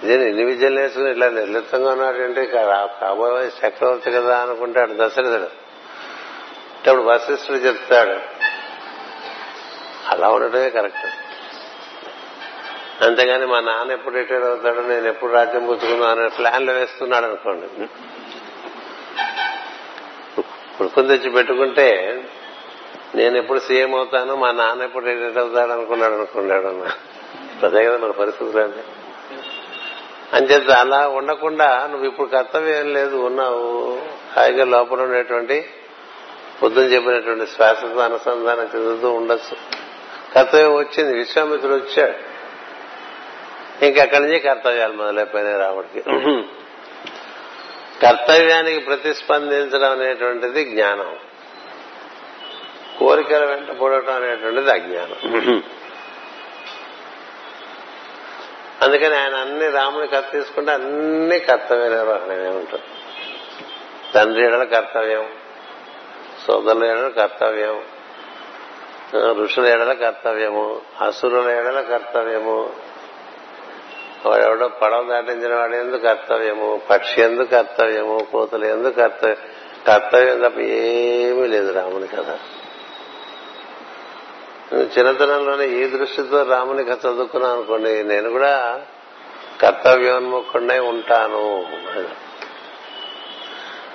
ఇదే ఎన్ని విద్యలు నేర్చుకుని ఇట్లా నిర్లిప్తంగా ఉన్నాడంటే కాబోయే చక్రవర్తి కదా అనుకుంటాడు దశరథుడు. అప్పుడు వశిష్ఠుడు చెప్తాడు. అలా ఉండటమే కరెక్ట్. అంతేగాని మా నాన్న ఎప్పుడు రిటైర్ అవుతాడు నేను ఎప్పుడు రాజ్యం పుచ్చుకుందాం అనే ప్లాన్లు వేస్తున్నాడు అనుకోండి. కొడుకుని తెచ్చి పెట్టుకుంటే నేను ఎప్పుడు సీఎం అవుతాను మా నాన్న ఎప్పుడు రిటైర్ అవుతాడు అనుకున్నాడు అనుకున్నాడు అన్న అదే కదా మన పరిస్థితులు అంటే. అంచేత అలా ఉండకుండా నువ్వు ఇప్పుడు కర్తవ్యం లేదు ఉన్నావు. హాయిగా లోపల ఉండేటువంటి పొద్దున చెప్పినటువంటి శ్వాసతో అనుసంధానం చెందుతూ ఉండొచ్చు. కర్తవ్యం వచ్చింది. విశ్వామిత్రుడు వచ్చాడు. ఇంకా అక్కడి నుంచి కర్తవ్యాలు మొదలైపోయినాయి రాముడికి. కర్తవ్యానికి ప్రతిస్పందించడం అనేటువంటిది జ్ఞానం. కోరికల వెంట పూడటం అనేటువంటిది అజ్ఞానం. అందుకని ఆయన అన్ని రాముని కథ తీసుకుంటే అన్ని కర్తవ్య నిర్వహణమే ఉంటుంది. తండ్రి ఎడల కర్తవ్యం సోదరుల ఎడల కర్తవ్యం ఋషుల ఎడల కర్తవ్యము అసురుల ఎడల కర్తవ్యము. వాడెవడో పడవ దాటించిన వాడు ఎందుకు కర్తవ్యము పక్షి ఎందుకు కర్తవ్యము కోతలు ఎందుకు కర్తవ్యం కర్తవ్యం తప్ప ఏమీ లేదు రాముని నువ్వు చిన్నతనంలోనే ఈ దృష్టితో రాముని కథ చదువుకున్నాను అనుకోండి నేను కూడా కర్తవ్యోన్ముఖుండై ఉంటాను.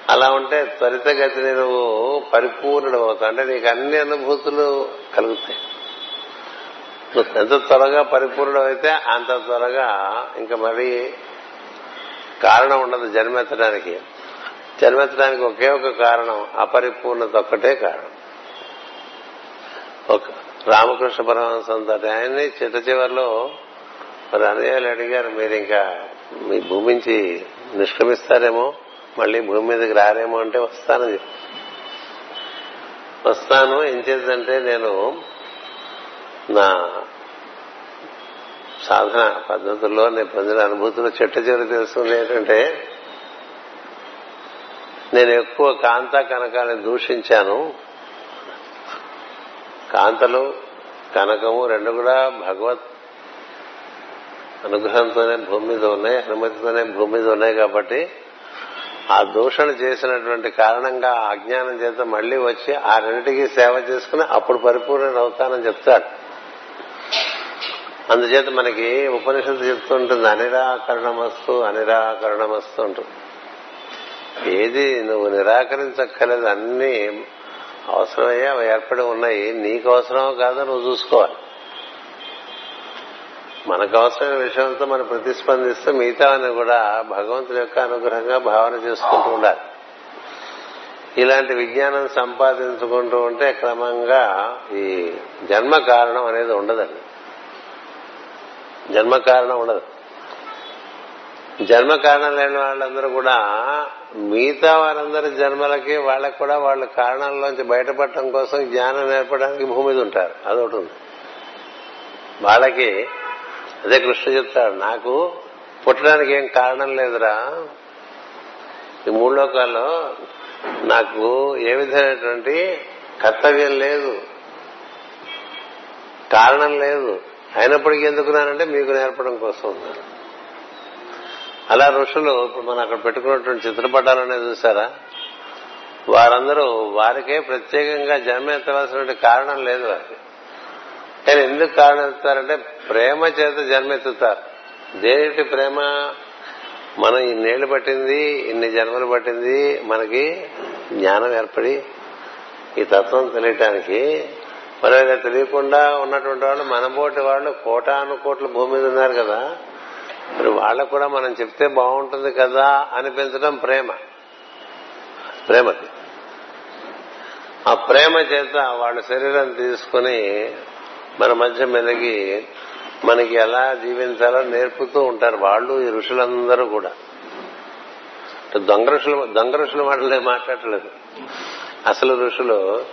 అలా ఉంటే త్వరితగతిని నువ్వు పరిపూర్ణుడు అవుతావు. అంటే నీకు అన్ని అనుభూతులు కలుగుతాయి. ఎంత త్వరగా పరిపూర్ణం అయితే అంత త్వరగా ఇంకా మరి కారణం ఉండదు జన్మెత్తడానికి. జన్మెత్తడానికి ఒకే ఒక కారణం అపరిపూర్ణత ఒక్కటే కారణం. రామకృష్ణ పరమహంస అంతటి ఆయన్ని చిట్ట చివరిలో మరి అన్నయ్యలు అడిగారు మీరు ఇంకా మీ భూమి నుంచి నిష్క్రమిస్తారేమో మళ్ళీ భూమి మీదకి రారేమో అంటే వస్తానని వస్తాను ఏం చేద్దంటే నేను నా సాధన పద్ధతుల్లో నేను పొందిన అనుభూతులు చెట్ట చివరి తెలుస్తుంది ఏంటంటే నేను ఎక్కువ కాంత కనకాన్ని దూషించాను కాంతలు కనకము రెండు కూడా భగవత్ అనుగ్రహంతోనే భూమి మీద ఉన్నాయి అనుమతితోనే భూమి మీద ఉన్నాయి కాబట్టి ఆ దూషణ చేసినటువంటి కారణంగా అజ్ఞానం చేత మళ్ళీ వచ్చి ఆ రెండింటికి సేవ చేసుకుని అప్పుడు పరిపూర్ణ అవుతానని చెప్తాడు. అందుచేత మనకి ఉపనిషత్తు చెప్తుంటుంది అనిరాకరణమస్తు అనిరాకరణమస్తు ఉంటుంది ఏది నువ్వు నిరాకరించక్కర్లేదు అన్ని అవసరమయ్యే అవి ఏర్పడి ఉన్నాయి. నీకు అవసరమో కాదో నువ్వు చూసుకోవాలి. మనకు అవసరమైన విషయంతో మనం ప్రతిస్పందిస్తూ అని కూడా భగవంతుని యొక్క అనుగ్రహంగా భావన చేసుకుంటూ ఉండాలి. ఇలాంటి విజ్ఞానం సంపాదించుకుంటూ ఉంటే క్రమంగా ఈ జన్మ కారణం అనేది ఉండదండి. జన్మ కారణం ఉండదు. జన్మ కారణం లేని వాళ్ళందరూ కూడా మిగతా వారందరి జన్మలకి వాళ్ళకి కూడా వాళ్ళ కారణాల్లోంచి బయటపడటం కోసం జ్ఞానం నేర్పడానికి భూమి మీద ఉంటారు. అదొకటి ఉంది. వాళ్ళకి అదే కృష్ణ చెప్తాడు నాకు పుట్టడానికి ఏం కారణం లేదురా. ఈ మూడు లోకాల్లో నాకు ఏ విధమైనటువంటి కర్తవ్యం లేదు కారణం లేదు. అయినప్పటికీ ఎందుకున్నానంటే మీకు నేర్పడం కోసం ఉన్నాను అలా ఋషులు ఇప్పుడు మనం అక్కడ పెట్టుకున్నటువంటి చిత్రపటాలు అనేది చూసారా? వారందరూ వారికే ప్రత్యేకంగా జన్మెత్తవలసిన కారణం లేదు వారికి. కానీ ఎందుకు కారణం ఎత్తుతారంటే ప్రేమ చేత జన్మెత్తుతారు దేనికి ప్రేమ? మనం ఇన్నేళ్ళు పట్టింది ఇన్ని జన్మలు పట్టింది మనకి జ్ఞానం ఏర్పడి ఈ తత్వం తెలియటానికి మరి తెలియకుండా ఉన్నటువంటి వాళ్ళు మనబోటి వాళ్ళు కోటాను కోట్ల భూమి మీద ఉన్నారు కదా. మరి వాళ్ళకు కూడా మనం చెప్తే బాగుంటుంది కదా అనిపించడం ప్రేమ. ప్రేమకి ఆ ప్రేమ చేత వాళ్ళ శరీరం తీసుకుని మన మధ్య మెలిగి మనకి ఎలా జీవించాలో నేర్పుతూ ఉంటారు వాళ్ళు ఈ ఋషులందరూ కూడా. దొంగ ఋషులు దొంగ ఋషుల మాటలే మాట్లాడలేదు. అసలు ఋషులు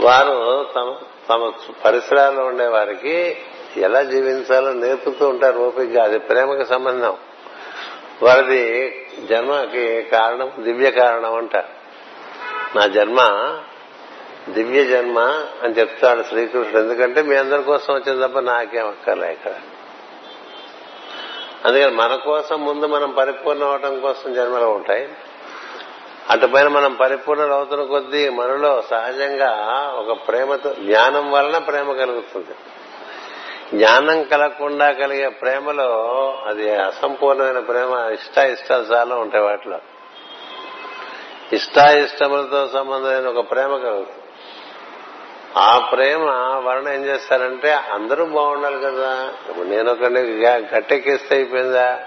వారు తమ తమ పరిసరాల్లో ఉండే వారికి ఎలా జీవించాలో నేర్పుతూ ఉంటారు ఓపికగా అది ప్రేమకు సంబంధం. వారిది జన్మకి కారణం దివ్య కారణం అంటారు నా జన్మ దివ్య జన్మ అని చెప్తాడు శ్రీకృష్ణుడు. ఎందుకంటే మీ అందరి కోసం వచ్చింది తప్ప నాకేం అక్కర్లే ఇక్కడ. అందుకని మన కోసం ముందు మనం పరిపూర్ణ అవటం కోసం జన్మలు ఉంటాయి. అటుపైన మనం పరిపూర్ణలు అవుతున్న కొద్దీ మనలో సహజంగా ఒక ప్రేమతో జ్ఞానం వలన ప్రేమ కలుగుతుంది. జ్ఞానం కలగకుండా కలిగే ప్రేమలో అది అసంపూర్ణమైన ప్రేమ ఇష్ట ఇష్టాలు చాలా ఉంటాయి వాటిలో. ఇష్టాయిష్టములతో సంబంధమైన ఒక ప్రేమ కలుగుతుంది ఆ ప్రేమ వలన ఏం చేస్తారంటే అందరూ బాగుండాలి కదా. ఇప్పుడు నేను ఒకరిని గట్టెక్కిస్తే అయిపోయిందా?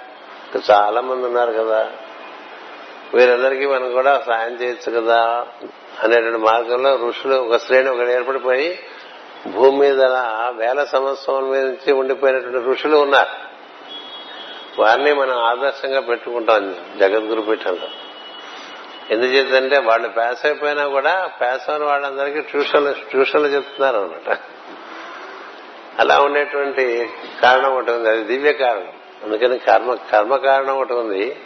చాలా మంది ఉన్నారు కదా. వీరందరికీ మనం కూడా సాయం చేయొచ్చు కదా అనేటువంటి మార్గంలో ఋషులు ఒక శ్రేణి ఒకటి ఏర్పడిపోయి భూమి మీద వేల సంవత్సరం మీద నుంచి ఉండిపోయినటువంటి ఋషులు ఉన్నారు. వారిని మనం ఆదర్శంగా పెట్టుకుంటాం జగద్గురు పీఠంలో. ఎందుచేతంటే వాళ్ళు పాస్ అయిపోయినా కూడా పాస్ అయిన వాళ్ళందరికీ ట్యూషన్లు ట్యూషన్లు చెప్తున్నారు అనమాట అలా ఉండేటువంటి కారణం ఒకటి ఉంది. అది దివ్య కారణం. అందుకని కర్మ కర్మ కారణం ఒకటి ఉంది.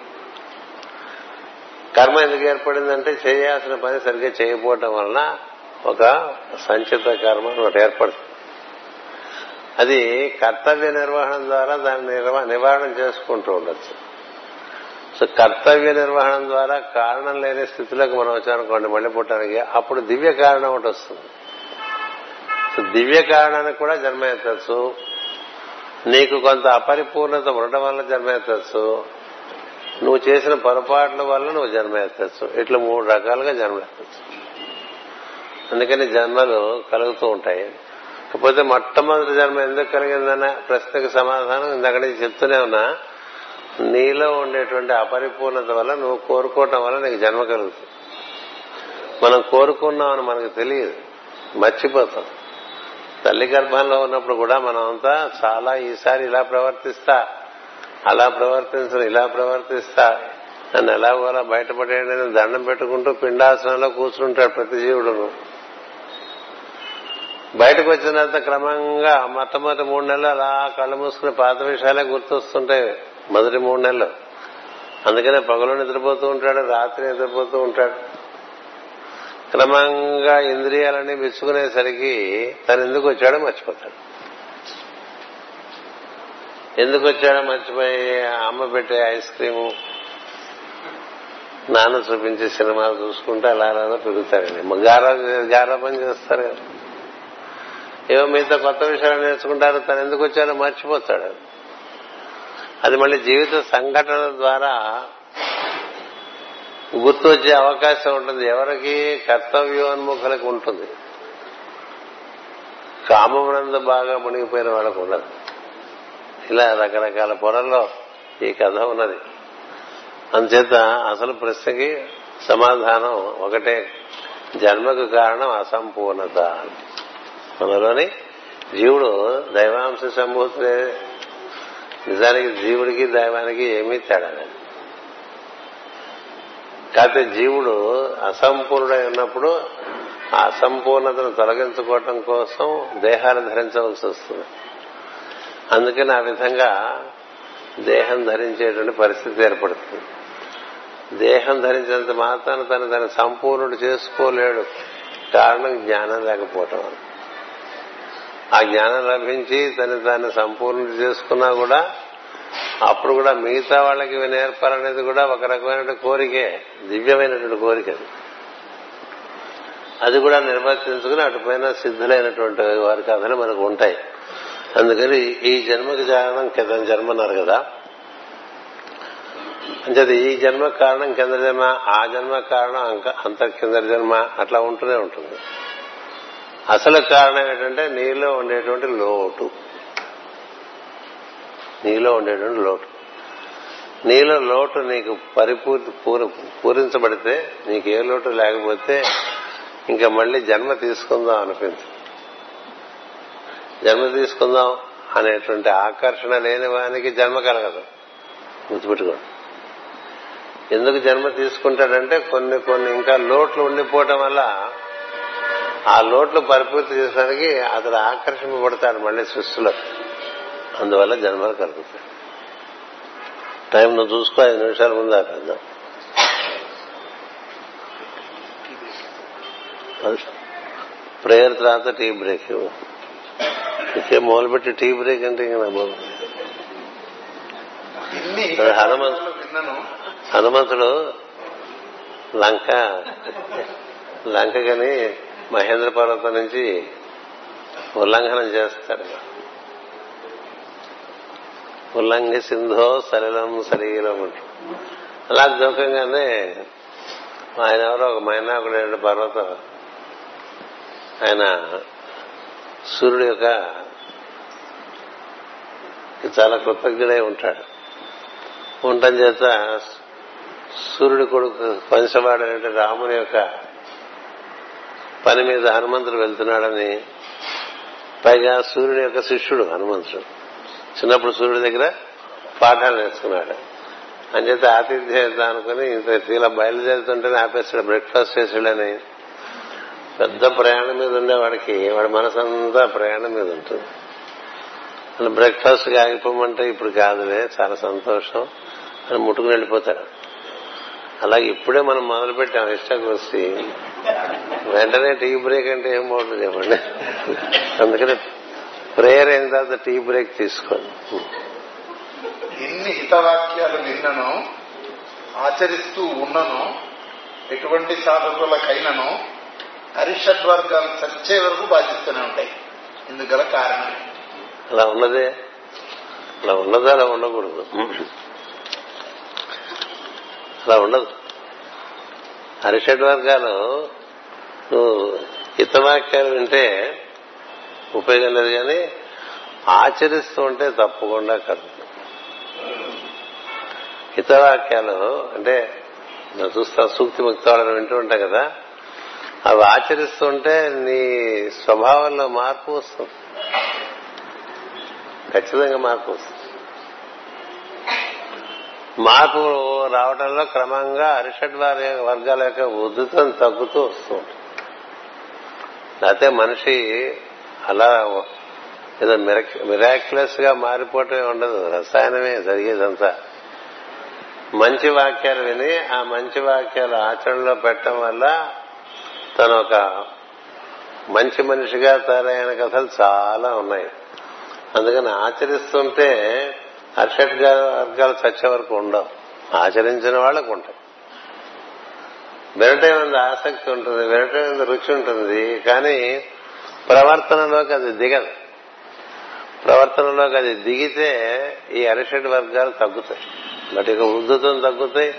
కర్మ ఎందుకు ఏర్పడిందంటే చేయాల్సిన పని సరిగ్గా చేయకపోవటం వలన ఒక సంచిత కర్మ ఒకటి ఏర్పడుతుంది. అది కర్తవ్య నిర్వహణ ద్వారా దాన్ని నివారణ చేసుకుంటూ ఉండొచ్చు. సో కర్తవ్య నిర్వహణ ద్వారా కారణం లేని స్థితిలోకి మనం వచ్చామనుకోండి మళ్ళీ పుట్టడానికి అప్పుడు దివ్య కారణం ఒకటి వస్తుంది. సో దివ్య కారణానికి కూడా జన్మ ఎత్తచ్చు నీకు కొంత అపరిపూర్ణత ఉండటం వల్ల జన్మ ఎత్తచ్చు నువ్వు చేసిన పొరపాట్ల వల్ల నువ్వు జన్మ ఎత్తచ్చు ఇట్లా మూడు రకాలుగా జన్మ ఎత్తచ్చు అందుకని జన్మలు కలుగుతూ ఉంటాయి. కాకపోతే మొట్టమొదటి జన్మ ఎందుకు కలిగిందన్న ప్రశ్నకు సమాధానం ఇందక్కడి నుంచి చెప్తూనే ఉన్నా. నీలో ఉండేటువంటి అపరిపూర్ణత వల్ల నువ్వు కోరుకోవటం వల్ల నీకు జన్మ కలుగుతుంది. మనం కోరుకున్నామని మనకు తెలియదు. మర్చిపోతాం. తల్లి గర్భంలో ఉన్నప్పుడు కూడా మనం అంతా చాలా ఈసారి ఇలా ప్రవర్తిస్తా అలా ప్రవర్తించను ఇలా ప్రవర్తిస్తా నన్ను ఎలాగోలా బయటపడేయడానికి దండం పెట్టుకుంటూ పిండాసనంలో కూర్చుంటాడు ప్రతి జీవుడును బయటకు వచ్చిన తర్వాత క్రమంగా మొట్టమొదటి మూడు నెలలు అలా కళ్ళు మూసుకుని పాత విషయాలే గుర్తొస్తుంటాయి. మొదటి మూడు నెలలు. అందుకనే పగలు నిద్రపోతూ ఉంటాడు రాత్రి నిద్రపోతూ ఉంటాడు. క్రమంగా ఇంద్రియాలన్నీ మెచ్చుకునేసరికి తను ఎందుకు వచ్చాడో మర్చిపోతాడు. ఎందుకు వచ్చాడో మర్చిపోయి అమ్మ పెట్టే ఐస్ క్రీము నాన్న చూపించే సినిమాలు చూసుకుంటే అలా అలా పెరుగుతారండి గారా గారాపం చేస్తారు. కదా ఏవో మిగతా కొత్త విషయాలు నేర్చుకుంటారు తను ఎందుకు వచ్చారో మర్చిపోతాడు. అది మళ్ళీ జీవిత సంఘటనల ద్వారా గుర్తు వచ్చే అవకాశం ఉంటుంది. ఎవరికి? కర్తవ్యోన్ముఖులకు ఉంటుంది. కామమునందు బాగా మునిగిపోయిన వాళ్ళకు ఉండదు. ఇలా రకరకాల పొరల్లో ఈ కథ ఉన్నది. అందుచేత అసలు ప్రశ్నకి సమాధానం ఒకటే. జన్మకు కారణం అసంపూర్ణత. మనలోని జీవుడు దైవాంశ సంభూతులే నిజానికి జీవుడికి దైవానికి ఏమీ తేడా లేదు. కాకపోతే జీవుడు అసంపూర్ణుడై ఉన్నప్పుడు ఆ అసంపూర్ణతను తొలగించుకోవటం కోసం దేహాలు ధరించవలసి వస్తుంది. అందుకని ఆ విధంగా దేహం ధరించేటువంటి పరిస్థితి ఏర్పడుతుంది. దేహం ధరించినంత మాత్రాన తను తన సంపూర్ణుడు చేసుకోలేడు. కారణం జ్ఞానం లేకపోవటం అని ఆ జ్ఞానం లభించి తను తాను సంపూర్ణ చేసుకున్నా కూడా అప్పుడు కూడా మిగతా వాళ్ళకి నేర్పాలనేది కూడా ఒక రకమైన కోరికే దివ్యమైనటువంటి కోరిక అది. కూడా నిర్వర్తించుకుని అటుపైన సిద్ధులైనటువంటి వారి కథలు మనకు ఉంటాయి. అందుకని ఈ జన్మకి కారణం కింద జన్మ అన్నారు కదా. అంచేది ఈ జన్మ కారణం కింద జన్మ ఆ జన్మ కారణం అంక- అంత కింద జన్మ అట్లా ఉంటూనే ఉంటుంది. అసలు కారణం ఏంటంటే నీలో ఉండేటువంటి లోటు. నీలో ఉండేటువంటి లోటు. నీలో లోటు నీకు పరిపూర్తి పూర- పూరించబడితే నీకు ఏ లోటు లేకపోతే ఇంకా మళ్ళీ జన్మ తీసుకుందాం అనిపించు జన్మ తీసుకుందాం అనేటువంటి ఆకర్షణ లేని వానికి జన్మ కలగదు. గుర్తుపెట్టుకోండి. ఎందుకు జన్మ తీసుకుంటాడంటే కొన్ని కొన్ని ఇంకా లోట్లు ఉండిపోవటం వల్ల ఆ లోట్లు పరిపూర్తి చేసడానికి అతడు ఆకర్షింపబడతాడు మళ్ళీ సృష్టిలో. అందువల్ల జన్మలు కలుగుతాయి. టైం నువ్వు చూసుకో ఐదు నిమిషాల ముందు ఆపేద్దాం ప్రేయర్ తర్వాత టీ బ్రేక్ ఇకే మొదలుపెట్టి టీ బ్రేక్ అంటే ఇంకా నా బాబు. హనుమంత్ హనుమంతుడు లంక లంకగని మహేంద్ర పర్వతం నుంచి ఉల్లంఘనం చేస్తాడు. ఉల్లంఘ సింధో సలిలం సలీలం అలా దూకంగానే ఆయన ఎవరో ఒక మైనాకుడు పర్వతం. ఆయన సూర్యుడు యొక్క చాలా కృతజ్ఞుడై ఉంటాడు. ఉండటం చేత సూర్యుడి కొడుకు పంచవాడైన రాముని యొక్క పని మీద హనుమంతుడు వెళ్తున్నాడని పైగా సూర్యుడి యొక్క శిష్యుడు హనుమంతుడు. చిన్నప్పుడు సూర్యుడి దగ్గర పాఠాలు నేర్చుకున్నాడు. అంచేత ఆతిథ్యం ఇద్దాం అనుకుని ఇంత ఇలా బయలుదేరుతుంటేనే ఆపేస్తాడు బ్రేక్ఫాస్ట్ చేసాడని పెద్ద ప్రయాణం మీద ఉండేవాడికి వాడి మనసంతా ప్రయాణం మీద ఉంటుంది. బ్రేక్ఫాస్ట్ ఆగిపోమంటే ఇప్పుడు కాదులే చాలా సంతోషం. అని ముట్టుకుని వెళ్ళిపోతాడు. అలాగే ఇప్పుడే మనం మొదలు పెట్టాం ఇష్టాకొచ్చి వెంటనే టీ బ్రేక్ అంటే ఏం బాగుంటుంది చెప్పండి? అందుకని ప్రేయర్ అయిన తర్వాత టీ బ్రేక్ తీసుకోండి. ఎన్ని హితవాక్యాలు విన్నను ఆచరిస్తూ ఉన్నను ఎటువంటి సాధకులకైనను హరిషడ్వర్గాలు చచ్చే వరకు బాధిస్తూనే ఉంటాయి. ఇందుకు గల కారణం అలా ఉన్నదే. అలా ఉన్నదా అలా ఉండకూడదు. అలా ఉండదు. హరిషడ్ వర్గాలు నువ్వు హితవాక్యాలు వింటే ఉపయోగం లేదు కానీ ఆచరిస్తూ ఉంటే తప్పకుండా కలుగుతుంది హితవాక్యాలు అంటే చూస్తా సూక్తి ముక్తి వింటూ ఉంటాం కదా అవి ఆచరిస్తుంటే నీ స్వభావంలో మార్పు వస్తుంది. ఖచ్చితంగా మార్పు వస్తుంది. మార్పు రావడంలో క్రమంగా అరిషడ్ వారి వర్గాల యొక్క ఉద్ధృతం తగ్గుతూ వస్తుంది అయితే మనిషి అలా ఏదో మిరాక్యులస్గా మారిపోవటమే ఉండదు. రసాయనమే జరిగేదంతా. మంచి వాక్యాలు విని ఆ మంచి వాక్యాలు ఆచరణలో పెట్టడం వల్ల తను ఒక మంచి మనిషిగా తయారైన కథలు చాలా ఉన్నాయి. అందుకని ఆచరిస్తుంటే హర్షడ్ వర్గాలు చచ్చే వరకు ఉండవు. ఆచరించిన వాళ్ళకు ఉంటాయి. వినటం మీద ఆసక్తి ఉంటుంది వినటం మీద రుచి ఉంటుంది కానీ ప్రవర్తనలోకి అది దిగదు. ప్రవర్తనలోకి అది దిగితే ఈ అరిషడ్ వర్గాలు తగ్గుతాయి. బట్ ఇక ఉద్ధృతం తగ్గుతాయి.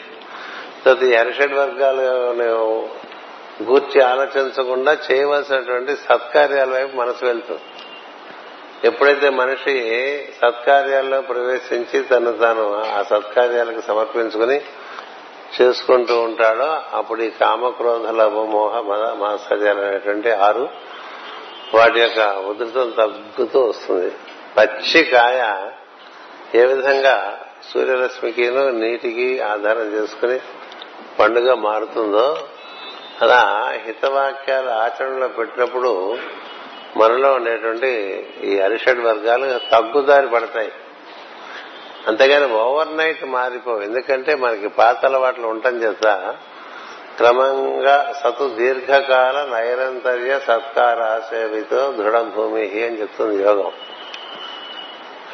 తర్వాత ఈ అరిషడ్ వర్గాలు గూర్చి ఆలోచించకుండా చేయవలసినటువంటి సత్కార్యాల వైపు మనసు వెళ్తుంది. ఎప్పుడైతే మనిషి సత్కార్యాల్లో ప్రవేశించి తను తాను ఆ సత్కార్యాలకు సమర్పించుకుని చేసుకుంటూ ఉంటాడో అప్పుడు ఈ కామక్రోధ లభ మోహ మద మాత్సర్యాలు అనేటువంటి ఆరు వాటి యొక్క ఉధృతం తగ్గుతూ వస్తుంది. పచ్చి కాయ ఏ విధంగా సూర్యరశ్మికిను నీటికి ఆధారం చేసుకుని పండుగ మారుతుందో అలా హితవాక్యాలు ఆచరణలో పెట్టినప్పుడు మనలో ఉండేటువంటి ఈ అరిషడ్ వర్గాలు తగ్గుదారి పడతాయి. అంతేగాని ఓవర్ నైట్ మారిపోవు. ఎందుకంటే మనకి పాత అలవాట్లు ఉండటం చేత క్రమంగా సతు దీర్ఘకాల నైరంతర్య సత్కార సేవితో దృఢం భూమి అని చెప్తుంది యోగం.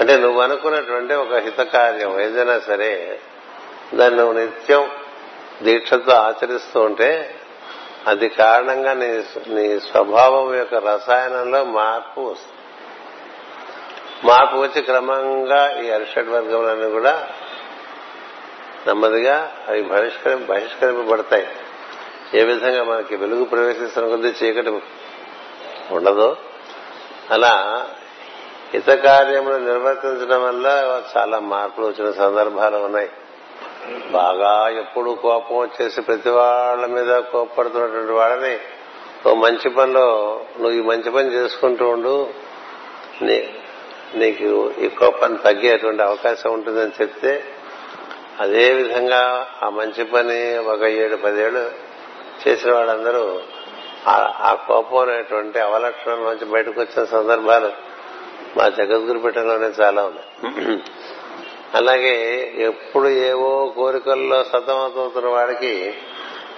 అంటే నువ్వు అనుకున్నటువంటి ఒక హితకార్యం ఏదైనా సరే దాన్ని నువ్వు నిత్యం దీక్షతో ఆచరిస్తూ ఉంటే అది కారణంగా నీ నీ స్వభావం యొక్క రసాయనంలో మార్పు వస్తుంది. మార్పు వచ్చి క్రమంగా ఈ అరిషడ్ వర్గములన్నీ కూడా నెమ్మదిగా అవి బహిష్కరి బహిష్కరింపబడతాయి. ఏ విధంగా మనకి వెలుగు ప్రవేశిస్తున్న కొద్దీ చీకటి ఉండదు. అలా హిత కార్యములు నిర్వర్తించడం వల్ల చాలా మార్పులు వచ్చిన సందర్భాలు ఉన్నాయి. బాగా ఎప్పుడు కోపం వచ్చేసి ప్రతి వాళ్ళ మీద కోపడుతున్నటువంటి వాళ్ళని ఓ మంచి పనిలో నువ్వు ఈ మంచి పని చేసుకుంటూ ఉండు. నీకు ఈ కోపాన్ని తగ్గేటువంటి అవకాశం ఉంటుందని చెప్తే అదే విధంగా ఆ మంచి పని ఒక ఏడు పదేళ్ళు చేసిన వాళ్ళందరూ ఆ కోపం అనేటువంటి అవలక్షణం నుంచి బయటకు వచ్చిన సందర్భాలు మా జగద్గురు పీఠంలోనే చాలా ఉన్నాయి. అలాగే ఎప్పుడు ఏవో కోరికల్లో సతమతవుతున్న వాడికి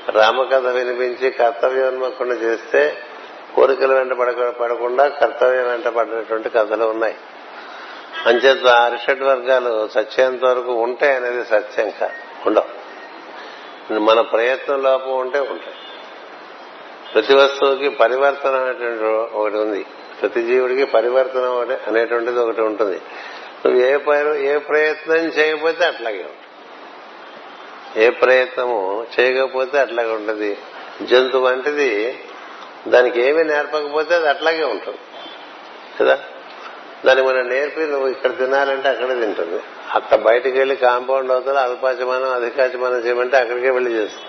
రామకథ వినిపించి కర్తవ్యోన్ముఖుని చేస్తే కోరికలు వెంట పడకుండా కర్తవ్యం వెంట పడినటువంటి కథలు ఉన్నాయి. అంచేత అరిషడ్ వర్గాలు సత్యంత వరకు ఉంటాయి అనేది సత్యం కాదు ఉండవు. మన ప్రయత్నం లోపం ఉంటే ఉంటాయి. ప్రతి వస్తువుకి పరివర్తన అనేటువంటి ఒకటి ఉంది. ప్రతి జీవుడికి పరివర్తన అనేటువంటిది ఒకటి ఉంటుంది. నువ్వు ఏ ఏ ప్రయత్నం చేయకపోతే అట్లాగే ఉంటుంది. ఏ ప్రయత్నము చేయకపోతే అట్లాగే ఉంటుంది. జంతువు వంటిది దానికి ఏమి నేర్పకపోతే అది అట్లాగే ఉంటుంది. కదా? దాన్ని మనం నేర్పి నువ్వు ఇక్కడ తినాలంటే అక్కడే తింటుంది. అక్కడ బయటకు వెళ్ళి కాంపౌండ్ అవుతుంది అల్పాచమానం అధికాచమానం చేయమంటే అక్కడికే వెళ్ళి చేస్తుంది.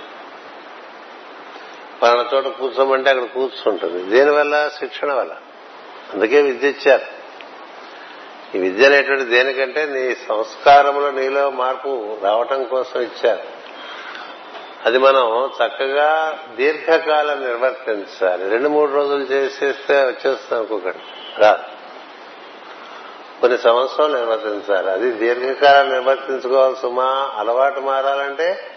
పలానా చోట కూర్చోమంటే అక్కడ కూర్చుంటుంది. దీనివల్ల? శిక్షణ వల్ల. అందుకే విద్య ఇచ్చారు. ఈ విద్య అనేటువంటి దేనికంటే నీ సంస్కారములో నీలో మార్పు రావటం కోసం ఇచ్చారు. అది మనం చక్కగా దీర్ఘకాలం నిర్వర్తించాలి. రెండు మూడు రోజులు చేసేస్తే వచ్చేస్తాం అనుకోకండి. రాదు కొన్ని సంవత్సరాలు నిర్వర్తించాలి. అది దీర్ఘకాలం నిర్వర్తించుకోవాలి సుమా అలవాటు మారాలంటే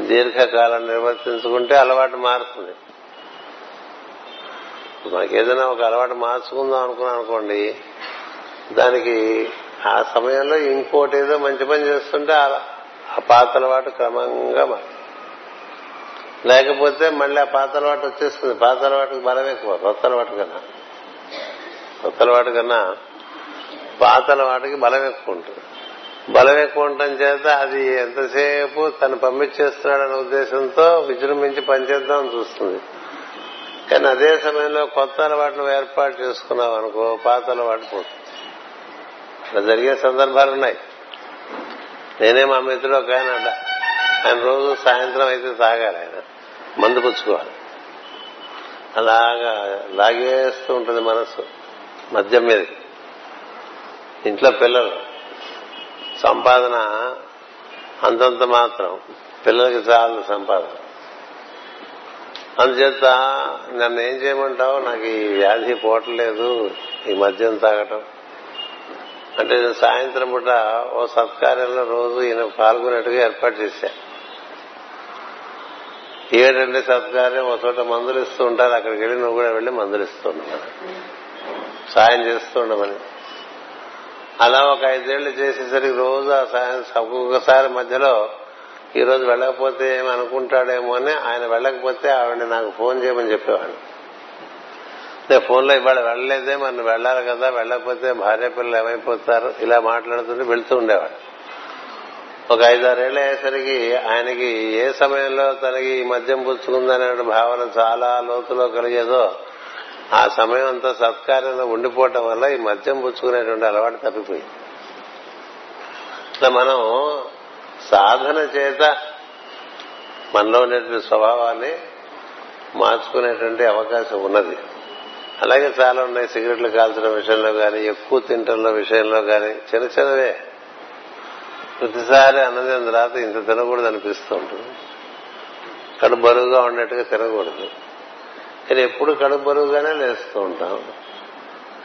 దీర్ఘకాలం నిర్వర్తించుకుంటే అలవాటు మారుతుంది. మాకేదైనా ఒక అలవాటు మార్చుకుందాం అనుకున్నాం అనుకోండి దానికి ఆ సమయంలో ఇంకోటి ఏదో మంచి పని చేస్తుంటే ఆ పాత అలవాటు క్రమంగా లేకపోతే మళ్ళీ ఆ పాత అలవాటు వచ్చేస్తుంది. పాత అలవాటుకి బలం ఎక్కువ కొత్త అలవాటు కన్నా. కొత్త అలవాటు కన్నా పాత అలవాటుకి బలం ఎక్కువ ఉంటుంది. బలం ఎక్కువ ఉండటం చేత అది ఎంతసేపు తను పంపించేస్తున్నాడనే ఉద్దేశంతో విజృంభించి పనిచేద్దామని చూస్తుంది. కానీ అదే సమయంలో కొత్త అలవాట్లు ఏర్పాటు చేసుకున్నాం అనుకో పాత అలవాటు పోతుంది. ఇలా జరిగే సందర్భాలు ఉన్నాయి నేనే మా మిత్రుడు ఒక ఆయన అంట ఆయన రోజు సాయంత్రం అయితే తాగాలి ఆయన మందు పుచ్చుకోవాలి. అలాగా లాగేస్తూ ఉంటుంది మనసు మద్యం మీదకి ఇంట్లో పిల్లలు సంపాదన అంతంత మాత్రం పిల్లలకి చాలు సంపాదన. అందుచేత నన్ను ఏం చేయమంటావు? నాకు ఈ వ్యాధి పోవట్లేదు ఈ మద్యం తాగటం. అంటే సాయంత్రం పూట ఓ సత్కార్యంలో రోజు ఈయన పాల్గొనేట్టుగా ఏర్పాటు చేశా ఏమిటంటే సత్కార్యం? ఒక చోట మందులు ఇస్తూ ఉంటారు అక్కడికి వెళ్ళి నువ్వు కూడా వెళ్ళి మందులు ఇస్తూ ఉండమని సాయం చేస్తూ ఉండమని అలా ఒక ఐదేళ్ళు చేసేసరికి రోజు ఆ సాయం ఒక్కొక్కసారి మధ్యలో ఈ రోజు వెళ్ళకపోతే ఏమనుకుంటాడేమో అనుకుంటాడేమో అని ఆయన వెళ్ళకపోతే ఆవిడ నాకు ఫోన్ చేయమని చెప్పేవాడు. నేను ఫోన్లో ఇవాళ వెళ్ళలేదే మనం వెళ్ళాలి కదా వెళ్ళకపోతే భార్య పిల్లలు ఏమైపోతారు? ఇలా మాట్లాడుతుంటే వెళ్తూ ఉండేవాడు. ఒక ఐదారేళ్ళు అయ్యేసరికి ఆయనకి ఏ సమయంలో తనకి ఈ మద్యం పుచ్చుకుందనే భావన చాలా లోతులో కలిగేదో ఆ సమయం అంతా సత్కార్యంలో ఉండిపోవటం వల్ల ఈ మద్యం పుచ్చుకునేటువంటి అలవాటు తప్పిపోయింది. ఇట్లా మనం సాధన చేత మనలో ఉండేటువంటి స్వభావాన్ని మార్చుకునేటువంటి అవకాశం ఉన్నది. అలాగే చాలా ఉన్నాయి. సిగరెట్లు కాల్చడం విషయంలో కానీ ఎక్కువ తింటంలో విషయంలో కానీ చిన్న చిన్నవే. ప్రతిసారి అన్నది తర్వాత ఇంత తినకూడదు అనిపిస్తూ ఉంటుంది. కడుపు బరువుగా ఉన్నట్టుగా తినకూడదు. కానీ ఎప్పుడు కడుపు బరువుగానే లేస్తూ ఉంటాం.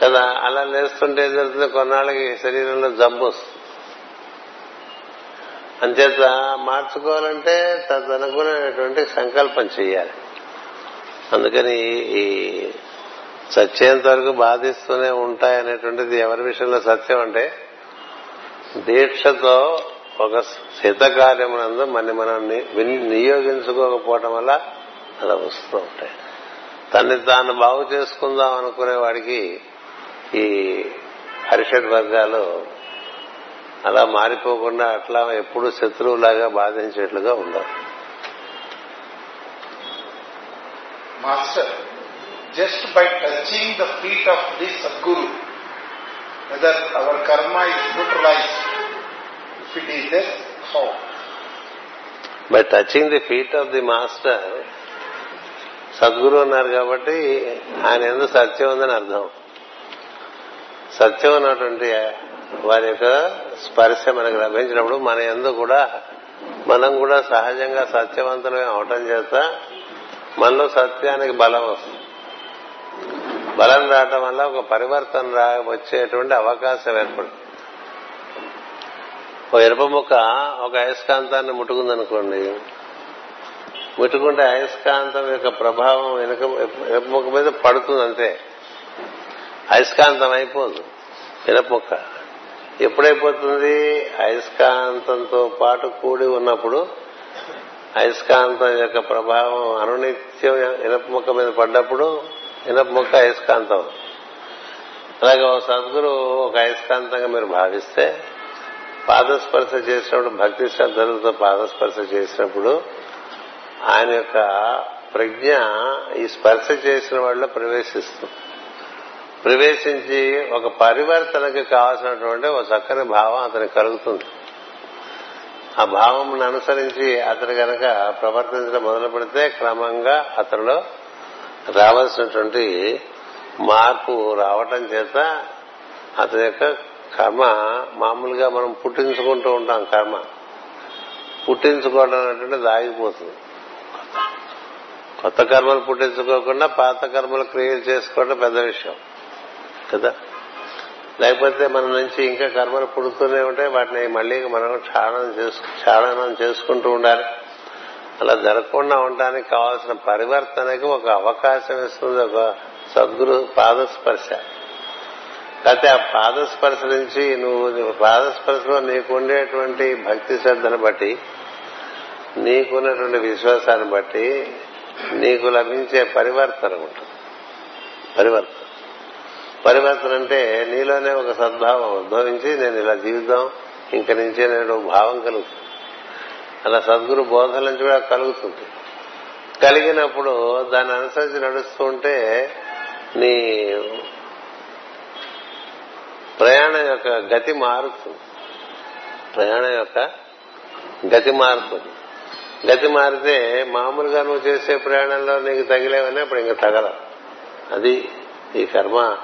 కదా అలా లేస్తుంటే ఏం జరుగుతుంది? కొన్నాళ్ళకి శరీరంలో జబ్బు వస్తుంది. అంచేత మార్చుకోవాలంటే తదనుగుణమైనటువంటి సంకల్పం చేయాలి. అందుకని ఈ సత్యంత వరకు బాధిస్తూనే ఉంటాయనేటువంటిది ఎవరి విషయంలో సత్యం అంటే దీక్షతో ఒక శీతకార్యమునందు మన మనం నియోగించుకోకపోవటం వల్ల అలా వస్తూ ఉంటాయి. తన్ని తాను బాగు చేసుకుందాం అనుకునే వాడికి ఈ హరిషడ్ వర్గాలు అలా మారిపోకుండా అట్లా ఎప్పుడు శత్రువులాగా బాధించేట్లుగా ఉండవు. Master just by touching the feet of the Sadguru, whether our karma is neutralized, if it is there, how? By touching the feet of the master Sadhguru అన్నారు కాబట్టి ఆయన ఎందుకు సత్యం ఉందని అర్థం సత్యం అన్నటువంటి వారి యొక్క స్పర్శ మనకు లభించినప్పుడు మన ఎందు కూడా మనం కూడా సహజంగా సత్యవంతులమే అవటం చేత మనలో సత్యానికి బలం వస్తుంది బలం రావటం వల్ల ఒక పరివర్తన రా వచ్చేటువంటి అవకాశం ఏర్పడుతుంది. ఓ ఎరుప ముక్క ఒక అయస్కాంతాన్ని ముట్టుకుందనుకోండి ముట్టుకుంటే అయస్కాంతం యొక్క ప్రభావం వెనుక ఎరుప ముక్క మీద పడుతుంది అంతే. అయస్కాంతం అయిపోదు ఇనప ముక్క. ఎప్పుడైపోతుంది? అయస్కాంతంతో పాటు కూడి ఉన్నప్పుడు అయస్కాంతం యొక్క ప్రభావం అనునిత్యం ఇనప ముక్క మీద పడ్డప్పుడు ఇనప ముక్క అయస్కాంతం. అలాగే ఓ సద్గురు ఒక అయస్కాంతంగా మీరు భావిస్తే పాదస్పర్శ చేసినప్పుడు భక్తి శ్రద్ధలతో పాదస్పర్శ చేసినప్పుడు ఆయన యొక్క ప్రజ్ఞ ఈ స్పర్శ చేసిన వాళ్ళలో ప్రవేశిస్తుంది. ప్రవేశించి ఒక పరివర్తనకి కావాల్సినటువంటి ఒక చక్కని భావం అతనికి కలుగుతుంది. ఆ భావం అనుసరించి అతను గనక ప్రవర్తించడం మొదలు పెడితే క్రమంగా అతనిలో రావాల్సినటువంటి మార్పు రావటం చేత అతని యొక్క కర్మ మామూలుగా మనం పుట్టించుకుంటూ ఉంటాం కర్మ. పుట్టించుకోవడం అనేటువంటిది ఆగిపోతుంది కొత్త కర్మలు పుట్టించుకోకుండా పాత కర్మలు క్రియేట్ చేసుకోవడం పెద్ద విషయం. కదా? లేకపోతే మన నుంచి ఇంకా కర్మలు పుడుతూనే ఉంటాయి వాటిని మళ్ళీ మనం క్షాళనం చేసుకు క్షాళనం చేసుకుంటూ ఉండాలి. అలా జరగకుండా ఉండడానికి కావాల్సిన పరివర్తనకి ఒక అవకాశం ఇస్తుంది ఒక సద్గురు పాదస్పర్శ. అయితే ఆ పాదస్పర్శ నుంచి నువ్వు పాదస్పర్శలో నీకుండేటువంటి భక్తి శ్రద్ధను బట్టి నీకున్నటువంటి విశ్వాసాన్ని బట్టి నీకు లభించే పరివర్తన ఉంటుంది. పరివర్తన. పరివర్తన అంటే నీలోనే ఒక సద్భావం ఉద్భవించి నేను ఇలా జీవితం ఇంక నుంచే నేను భావం కలుగుతుంది అలా సద్గురు బోధన నుంచి కూడా కలుగుతుంది కలిగినప్పుడు దాన్ని అనుసరించి నడుస్తూ ఉంటే నీ ప్రయాణం యొక్క గతి మారుతుంది. ప్రయాణం యొక్క గతి మారుతుంది. గతి మారితే మామూలుగా నువ్వు చేసే ప్రయాణంలో నీకు తగిలేవని అప్పుడు ఇంకా తగలవు. అది ఈ కర్మ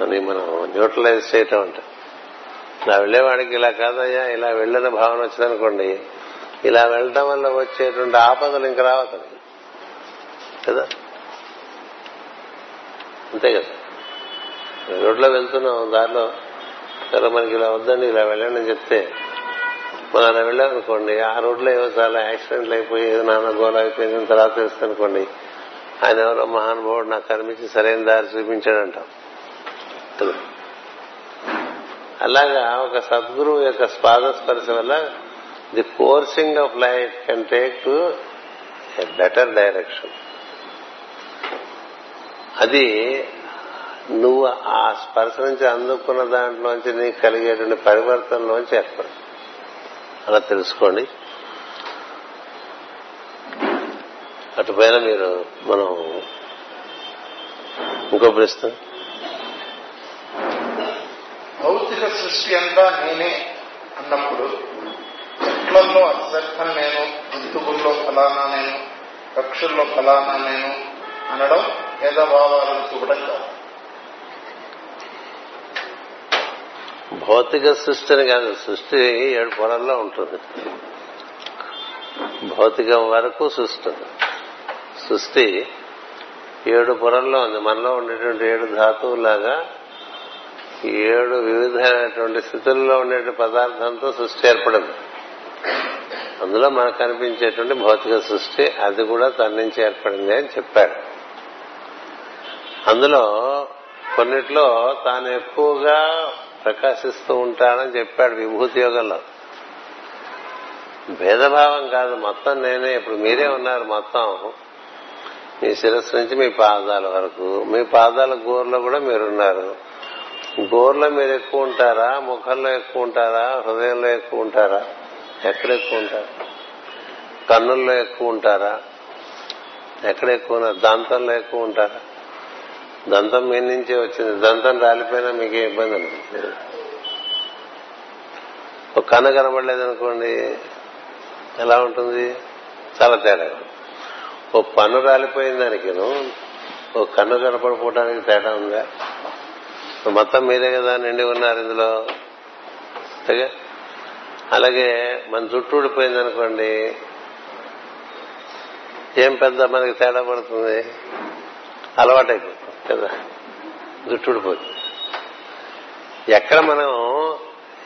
అని మనం న్యూట్రలైజ్ చేయటం అంటే. నా వెళ్ళేవాడికి ఇలా కాదయ్యా ఇలా వెళ్ళని భావన వచ్చిందనుకోండి ఇలా వెళ్ళటం వల్ల వచ్చేటువంటి ఆపదలు ఇంక రావతని కదా? అంతే కదా? రోడ్లో వెళ్తున్నాం దారిలో సరే మనకి ఇలా వద్దండి ఇలా వెళ్ళండి అని చెప్తే మనం అలా వెళ్ళామనుకోండి ఆ రోడ్లో ఏవో చాలా యాక్సిడెంట్లు అయిపోయి ఏదో నాన్న గోల అయిపోయింది తర్వాత తెలుస్తుందనుకోండి ఆయన ఎవరో మహానుభావుడు నాకు కనిపించి సరైన దారి చూపించాడంటాం. కదా? అలాగా ఒక సద్గురువు యొక్క పాదస్పర్శ వల్ల the coursing of life can take to a better direction. అది నువ్వు ఆ స్పర్శ నుంచి అందుకున్న దాంట్లోంచి నీకు కలిగేటువంటి పరివర్తనలోంచి ఏర్పడు. అలా తెలుసుకోండి. అటుపైన మీరు మనం ఇంకో ప్రశ్న భౌతిక సృష్టి అంతా నేనే అన్నప్పుడు చెట్లలో అశ్వత్థం నేను జంతువుల్లో ఫలానా నేను పక్షుల్లో ఫలానా నేను అనడం భేదభావాలను చూపడం కాదు. భౌతిక సృష్టిని కాదు సృష్టి ఏడు పొరల్లో ఉంటుంది. భౌతికం వరకు సృష్టి సృష్టి ఏడు పొరల్లో ఉంది. మనలో ఉండేటువంటి ఏడు ధాతువులాగా ఏడు వివిధమైనటువంటి స్థితుల్లో ఉండే పదార్థంతో సృష్టి ఏర్పడింది. అందులో మనకు కనిపించేటువంటి భౌతిక సృష్టి అది కూడా తన నుంచి ఏర్పడింది అని చెప్పాడు. అందులో కొన్నిట్లో తాను ఎక్కువగా ప్రకాశిస్తూ ఉంటానని చెప్పాడు విభూతి యోగంలో. భేదభావం కాదు మొత్తం నేనే. ఇప్పుడు మీరే ఉన్నారు మొత్తం. మీ శిరస్సు నుంచి మీ పాదాల వరకు. మీ పాదాల గోర్లో కూడా మీరున్నారు. గోర్ల మీరు ఎక్కువ ఉంటారా? ముఖంలో ఎక్కువ ఉంటారా? హృదయంలో ఎక్కువ ఉంటారా? ఎక్కడ ఎక్కువ ఉంటారు? కన్నుల్లో ఎక్కువ ఉంటారా? ఎక్కడ ఎక్కువ ఉన్నారు? దంతంలో ఎక్కువ ఉంటారా? దంతం మీ నుంచే వచ్చింది. దంతం రాలిపోయినా మీకే ఇబ్బంది అనిపించలేదు ఒక కన్ను కనబడలేదు అనుకోండి ఎలా ఉంటుంది? చాలా తేడా. ఓ పన్ను రాలిపోయిన దానికిను ఓ కన్ను కనపడిపోవడానికి తేడా ఉందా? మొత్తం మీరే కదా నిండి ఉన్నారు ఇందులో? అలాగే మన జుట్టు ఊడిపోయింది అనుకోండి. ఏం పెద్ద మనకి తేడా పడుతుంది? అలవాటైపోతుంది కదా. జుట్టు ఊడిపోతుంది ఎక్కడ మనం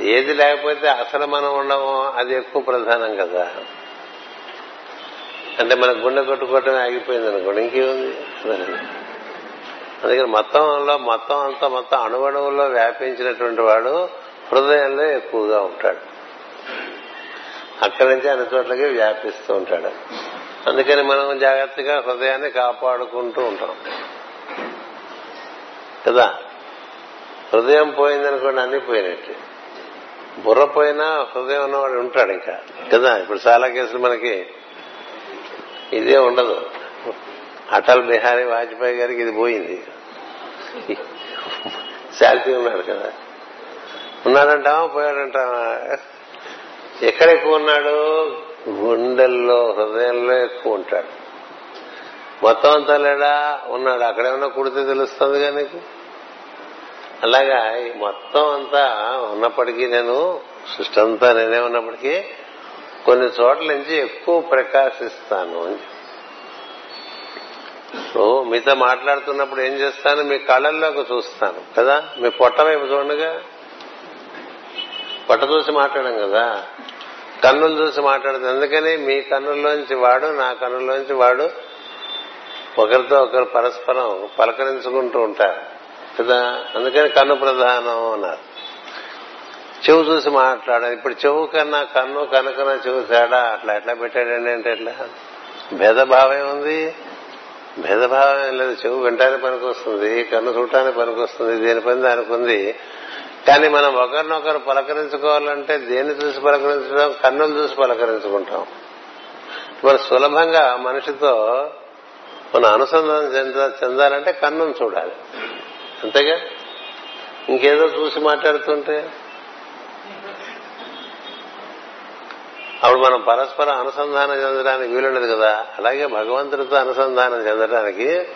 ఏది లేకపోతే అసలు మనం ఉండమో అది ఎక్కువ ప్రధానం కదా. అంటే మన గుండె కొట్టుకోవటమే ఆగిపోయింది అనుకోండి. ఇంకేముంది? అందుకని మొత్తంలో మొత్తం అంతా మొత్తం అణువణువుల్లో వ్యాపించినటువంటి వాడు హృదయంలో ఎక్కువగా ఉంటాడు. అక్కడి నుంచి అన్ని చోట్లకి వ్యాపిస్తూ ఉంటాడు. అందుకని మనం జాగ్రత్తగా హృదయాన్ని కాపాడుకుంటూ ఉంటాం. కదా? హృదయం పోయిందనుకోండి అన్ని పోయినట్టు. బుర్ర పోయినా హృదయం ఉన్నవాడు ఉంటాడు ఇంకా. కదా? ఇప్పుడు చాలా కేసులు మనకి ఇదే ఉండదు. అటల్ బిహారీ వాజ్పేయి గారికి ఇది పోయింది. శాంతి ఉన్నాడు కదా. ఉన్నాడంటావా పోయాడంటావా? ఎక్కడ ఎక్కువ ఉన్నాడు? గుండెల్లో హృదయంలో ఎక్కువ ఉంటాడు. మొత్తం అంతా లేడా? ఉన్నాడు. అక్కడేమన్నా కుడితే తెలుస్తుంది నీకు? అలాగా మొత్తం అంతా ఉన్నప్పటికీ నేను సృష్టి అంతా నేనే ఉన్నప్పటికీ కొన్ని చోట్ల నుంచి ఎక్కువ ప్రకాశిస్తాను అని మీతో మాట్లాడుతున్నప్పుడు ఏం చేస్తాను? మీ కళ్ళల్లోకి చూస్తాను. కదా? మీ పొట్ట వైపు చూడగా పొట్ట చూసి మాట్లాడడం కదా? కన్నులు చూసి మాట్లాడుతుంది. అందుకని మీ కన్నుల్లోంచి వాడు నా కన్నుల్లోంచి వాడు ఒకరితో ఒకరు పరస్పరం పలకరించుకుంటూ ఉంటారు. కదా? అందుకని కన్ను ప్రధానం అన్నారు. చెవు చూసి మాట్లాడాలి. ఇప్పుడు చెవు కన్నా కన్ను కనుకన్నా చెవు తేడా అట్లా ఎట్లా పెట్టాడండి అంటే ఎట్లా? భేదభావం ఉంది. భేదభావం లేదు. చెవు వింటానికి పనికొస్తుంది కన్ను చూడటానికి పనికొస్తుంది దేని పని దానికి ఉంది. కానీ మనం ఒకరినొకరు పలకరించుకోవాలంటే దేన్ని చూసి పలకరించడం కన్నులు చూసి పలకరించుకుంటాం. మరి సులభంగా మనిషితో మన అనుసంధానం చెంద చెందాలంటే కన్నును చూడాలి. అంతేగా? ఇంకేదో చూసి మాట్లాడుతుంటే అప్పుడు మనం పరస్పరం అనుసంధానం చెందడానికి వీలుండదు కదా. అలాగే భగవంతుడితో అనుసంధానం చెందడానికి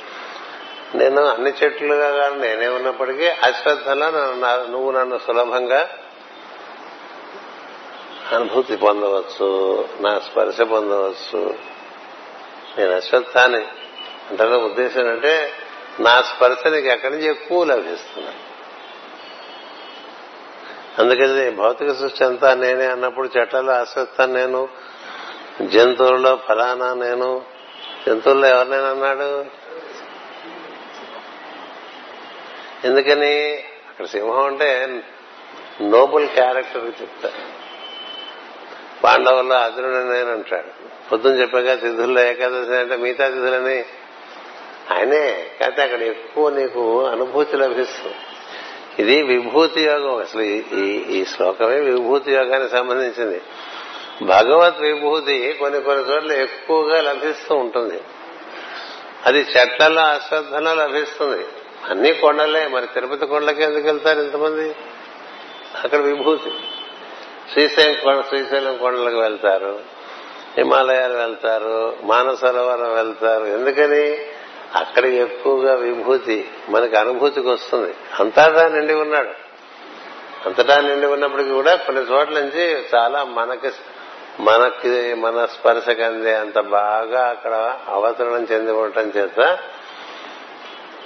నేను అన్ని చెట్లుగా కానీ నేనే ఉన్నప్పటికీ అశ్రద్ధలో నువ్వు నన్ను సులభంగా అనుభూతి పొందవచ్చు నా స్పర్శ పొందవచ్చు. నేను అశ్వత్థాన్ని అంటే ఉద్దేశం అంటే నా స్పర్శ నీకు ఎక్కడి నుంచి ఎక్కువ లభిస్తున్నాను అందుకని భౌతిక సృష్టి అంతా నేనే అన్నప్పుడు చెట్లలో అశ్వత్థాన్ని నేను జంతువుల్లో ఫలానా నేను. జంతువుల్లో ఎవరినైనా అన్నాడు? ఎందుకని? అక్కడ సింహం అంటే నోబుల్ క్యారెక్టర్ చెప్తా. పాండవుల్లో అర్జునుడు నేను అంటాడు. పొద్దున్న చెప్పాక తిథుల్లో ఏకాదశి అంటే మిగతా తిథులని ఆయనే. కాకపోతే అక్కడ ఎక్కువ నీకు అనుభూతి లభిస్తుంది. ఇది విభూతి యోగం. అసలు ఈ శ్లోకమే విభూతి యోగానికి సంబంధించింది. భగవత్ విభూతి కొన్ని కొన్ని చోట్ల ఎక్కువగా లభిస్తూ ఉంటుంది. అది చెట్లలో అశ్రద్ధలో లభిస్తుంది. అన్ని కొండలే మరి తిరుపతి కొండలకి ఎందుకు వెళ్తారు ఇంతమంది? అక్కడ విభూతి. శ్రీశైలం కొండ శ్రీశైలం కొండలకు వెళ్తారు. హిమాలయాలు వెళ్తారు. మానసరోవరం వెళ్తారు. ఎందుకని? అక్కడ ఎక్కువగా విభూతి మనకి అనుభూతికి వస్తుంది. అంతటా నిండి ఉన్నాడు. అంతటా నిండి ఉన్నప్పటికీ కూడా కొన్ని చోట్ల నుంచి చాలా మనకి మనకి మన స్పర్శ అందే అంత బాగా అక్కడ అవతరణం చెంది ఉండటం చేత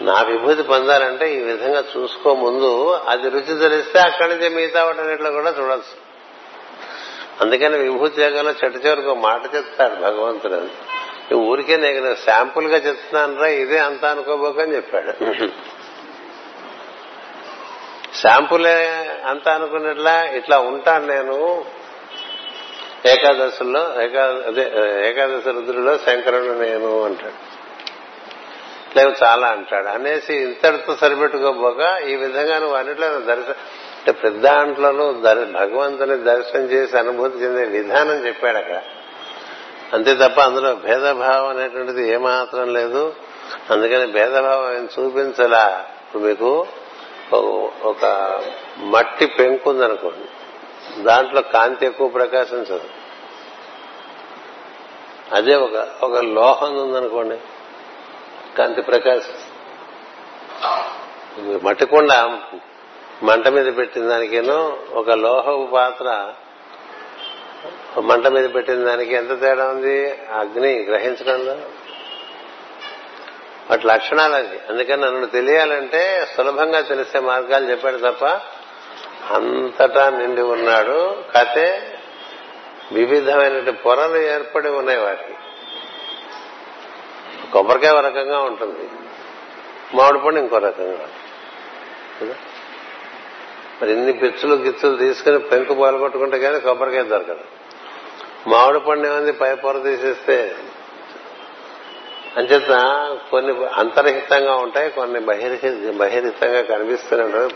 నా విభూతి పొందాలంటే ఈ విధంగా చూసుకో ముందు అది రుచి తెలిస్తే అక్కడి నుంచి మిగతా వాటన్నిట్లో కూడా చూడొచ్చు. అందుకని విభూతి యోగంలో చెట్టు చివరికి ఒక మాట చెప్తాడు భగవంతుడు ఊరికే నేను శాంపుల్గా చెప్తున్నాను రా ఇదే అంత అనుకోబోకని చెప్పాడు. శాంపులే అంత అనుకున్నట్లా ఇట్లా ఉంటాను నేను ఏకాదశుల్లో ఏకా అదే ఏకాదశి రుద్రులో శంకరుడు నేను అంటాడు. లేవు చాలా అంటాడు. అనేసి ఇంతటితో సరిపెట్టుకోబోక ఈ విధంగా నువ్వు అన్నిట్లో దర్శనం అంటే పెద్ద దాంట్లోనూ భగవంతుని దర్శనం చేసి అనుభూతి చెందే విధానం చెప్పాడు అక్కడ. అంతే తప్ప అందులో భేదభావం అనేటువంటిది ఏమాత్రం లేదు. అందుకని భేదభావం చూపించలా. ఇప్పుడు మీకు ఒక మట్టి పెంకుందనుకోండి దాంట్లో కాంతి ఎక్కువ ప్రకాశించదు అదే ఒక ఒక లోహం ఉందనుకోండి కాంతి ప్రకాశిస్తుంది మట్టి కొండ మంట మీద పెట్టిన దానికేనో ఒక లోహపు పాత్ర మంట మీద పెట్టిన దానికి ఎంత తేడా ఉంది? అగ్ని గ్రహించడంలో? వాటి లక్షణాలు అది అందుకని నన్ను తెలియాలంటే సులభంగా తెలిసే మార్గాలు చెప్పాడు తప్ప అంతటా నిండి ఉన్నాడు. కాతే వివిధమైన పొరలు ఏర్పడి ఉన్నాయి వాటికి. కొబ్బరికాయ ఒక రకంగా ఉంటుంది. మామిడి పండు ఇంకో రకంగా. మరి ఇన్ని పిచ్చులు గిచ్చులు తీసుకుని పెంకు పాల్గొట్టుకుంటే కానీ కొబ్బరికాయ దొరకదు. మామిడి పండు ఏమైంది? పై పొర తీసేస్తే. అంచేత కొన్ని అంతర్హితంగా ఉంటాయి కొన్ని బహిర్హి బహిర్హితంగా కనిపిస్తున్నట్టు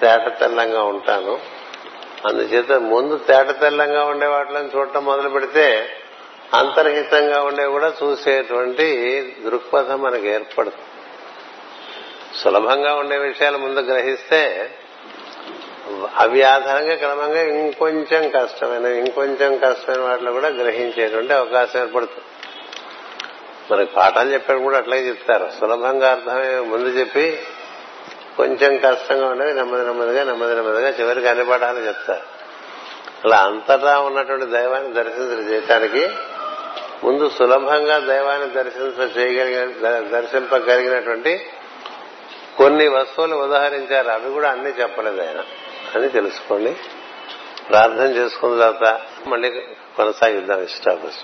తేట తెల్లంగా ఉంటాను. అందుచేత ముందు తేట తెల్లంగా ఉండే వాటిని చూడటం మొదలు పెడితే అంతర్హితంగా ఉండే కూడా చూసేటువంటి దృక్పథం మనకు ఏర్పడుతుంది. సులభంగా ఉండే విషయాలు ముందు గ్రహిస్తే అవి ఆధారంగా క్రమంగా ఇంకొంచెం కష్టమైన ఇంకొంచెం కష్టమైన వాటిలో కూడా గ్రహించేటువంటి అవకాశం ఏర్పడుతుంది. మనకి పాఠాలు చెప్పాడు కూడా అట్లాగే చెప్తారు. సులభంగా అర్థమయ్యే ముందు చెప్పి కొంచెం కష్టంగా ఉండేవి నెమ్మది నెమ్మదిగా నెమ్మది నెమ్మదిగా చివరికి అన్ని పాఠాలు చెప్తారు. అలా అంతటా ఉన్నటువంటి దైవాన్ని దర్శించడం చేయటానికి ముందు సులభంగా దైవాన్ని దర్శించ చేయగలిగిన దర్శింపగలిగినటువంటి కొన్ని వస్తువులు ఉదాహరించారు. అవి కూడా అన్ని చెప్పలేదు ఆయన. అని తెలుసుకోండి. ప్రార్థన చేసుకున్న తర్వాత మళ్ళీ కొనసాగిద్దాం ఇష్టాపృష్టి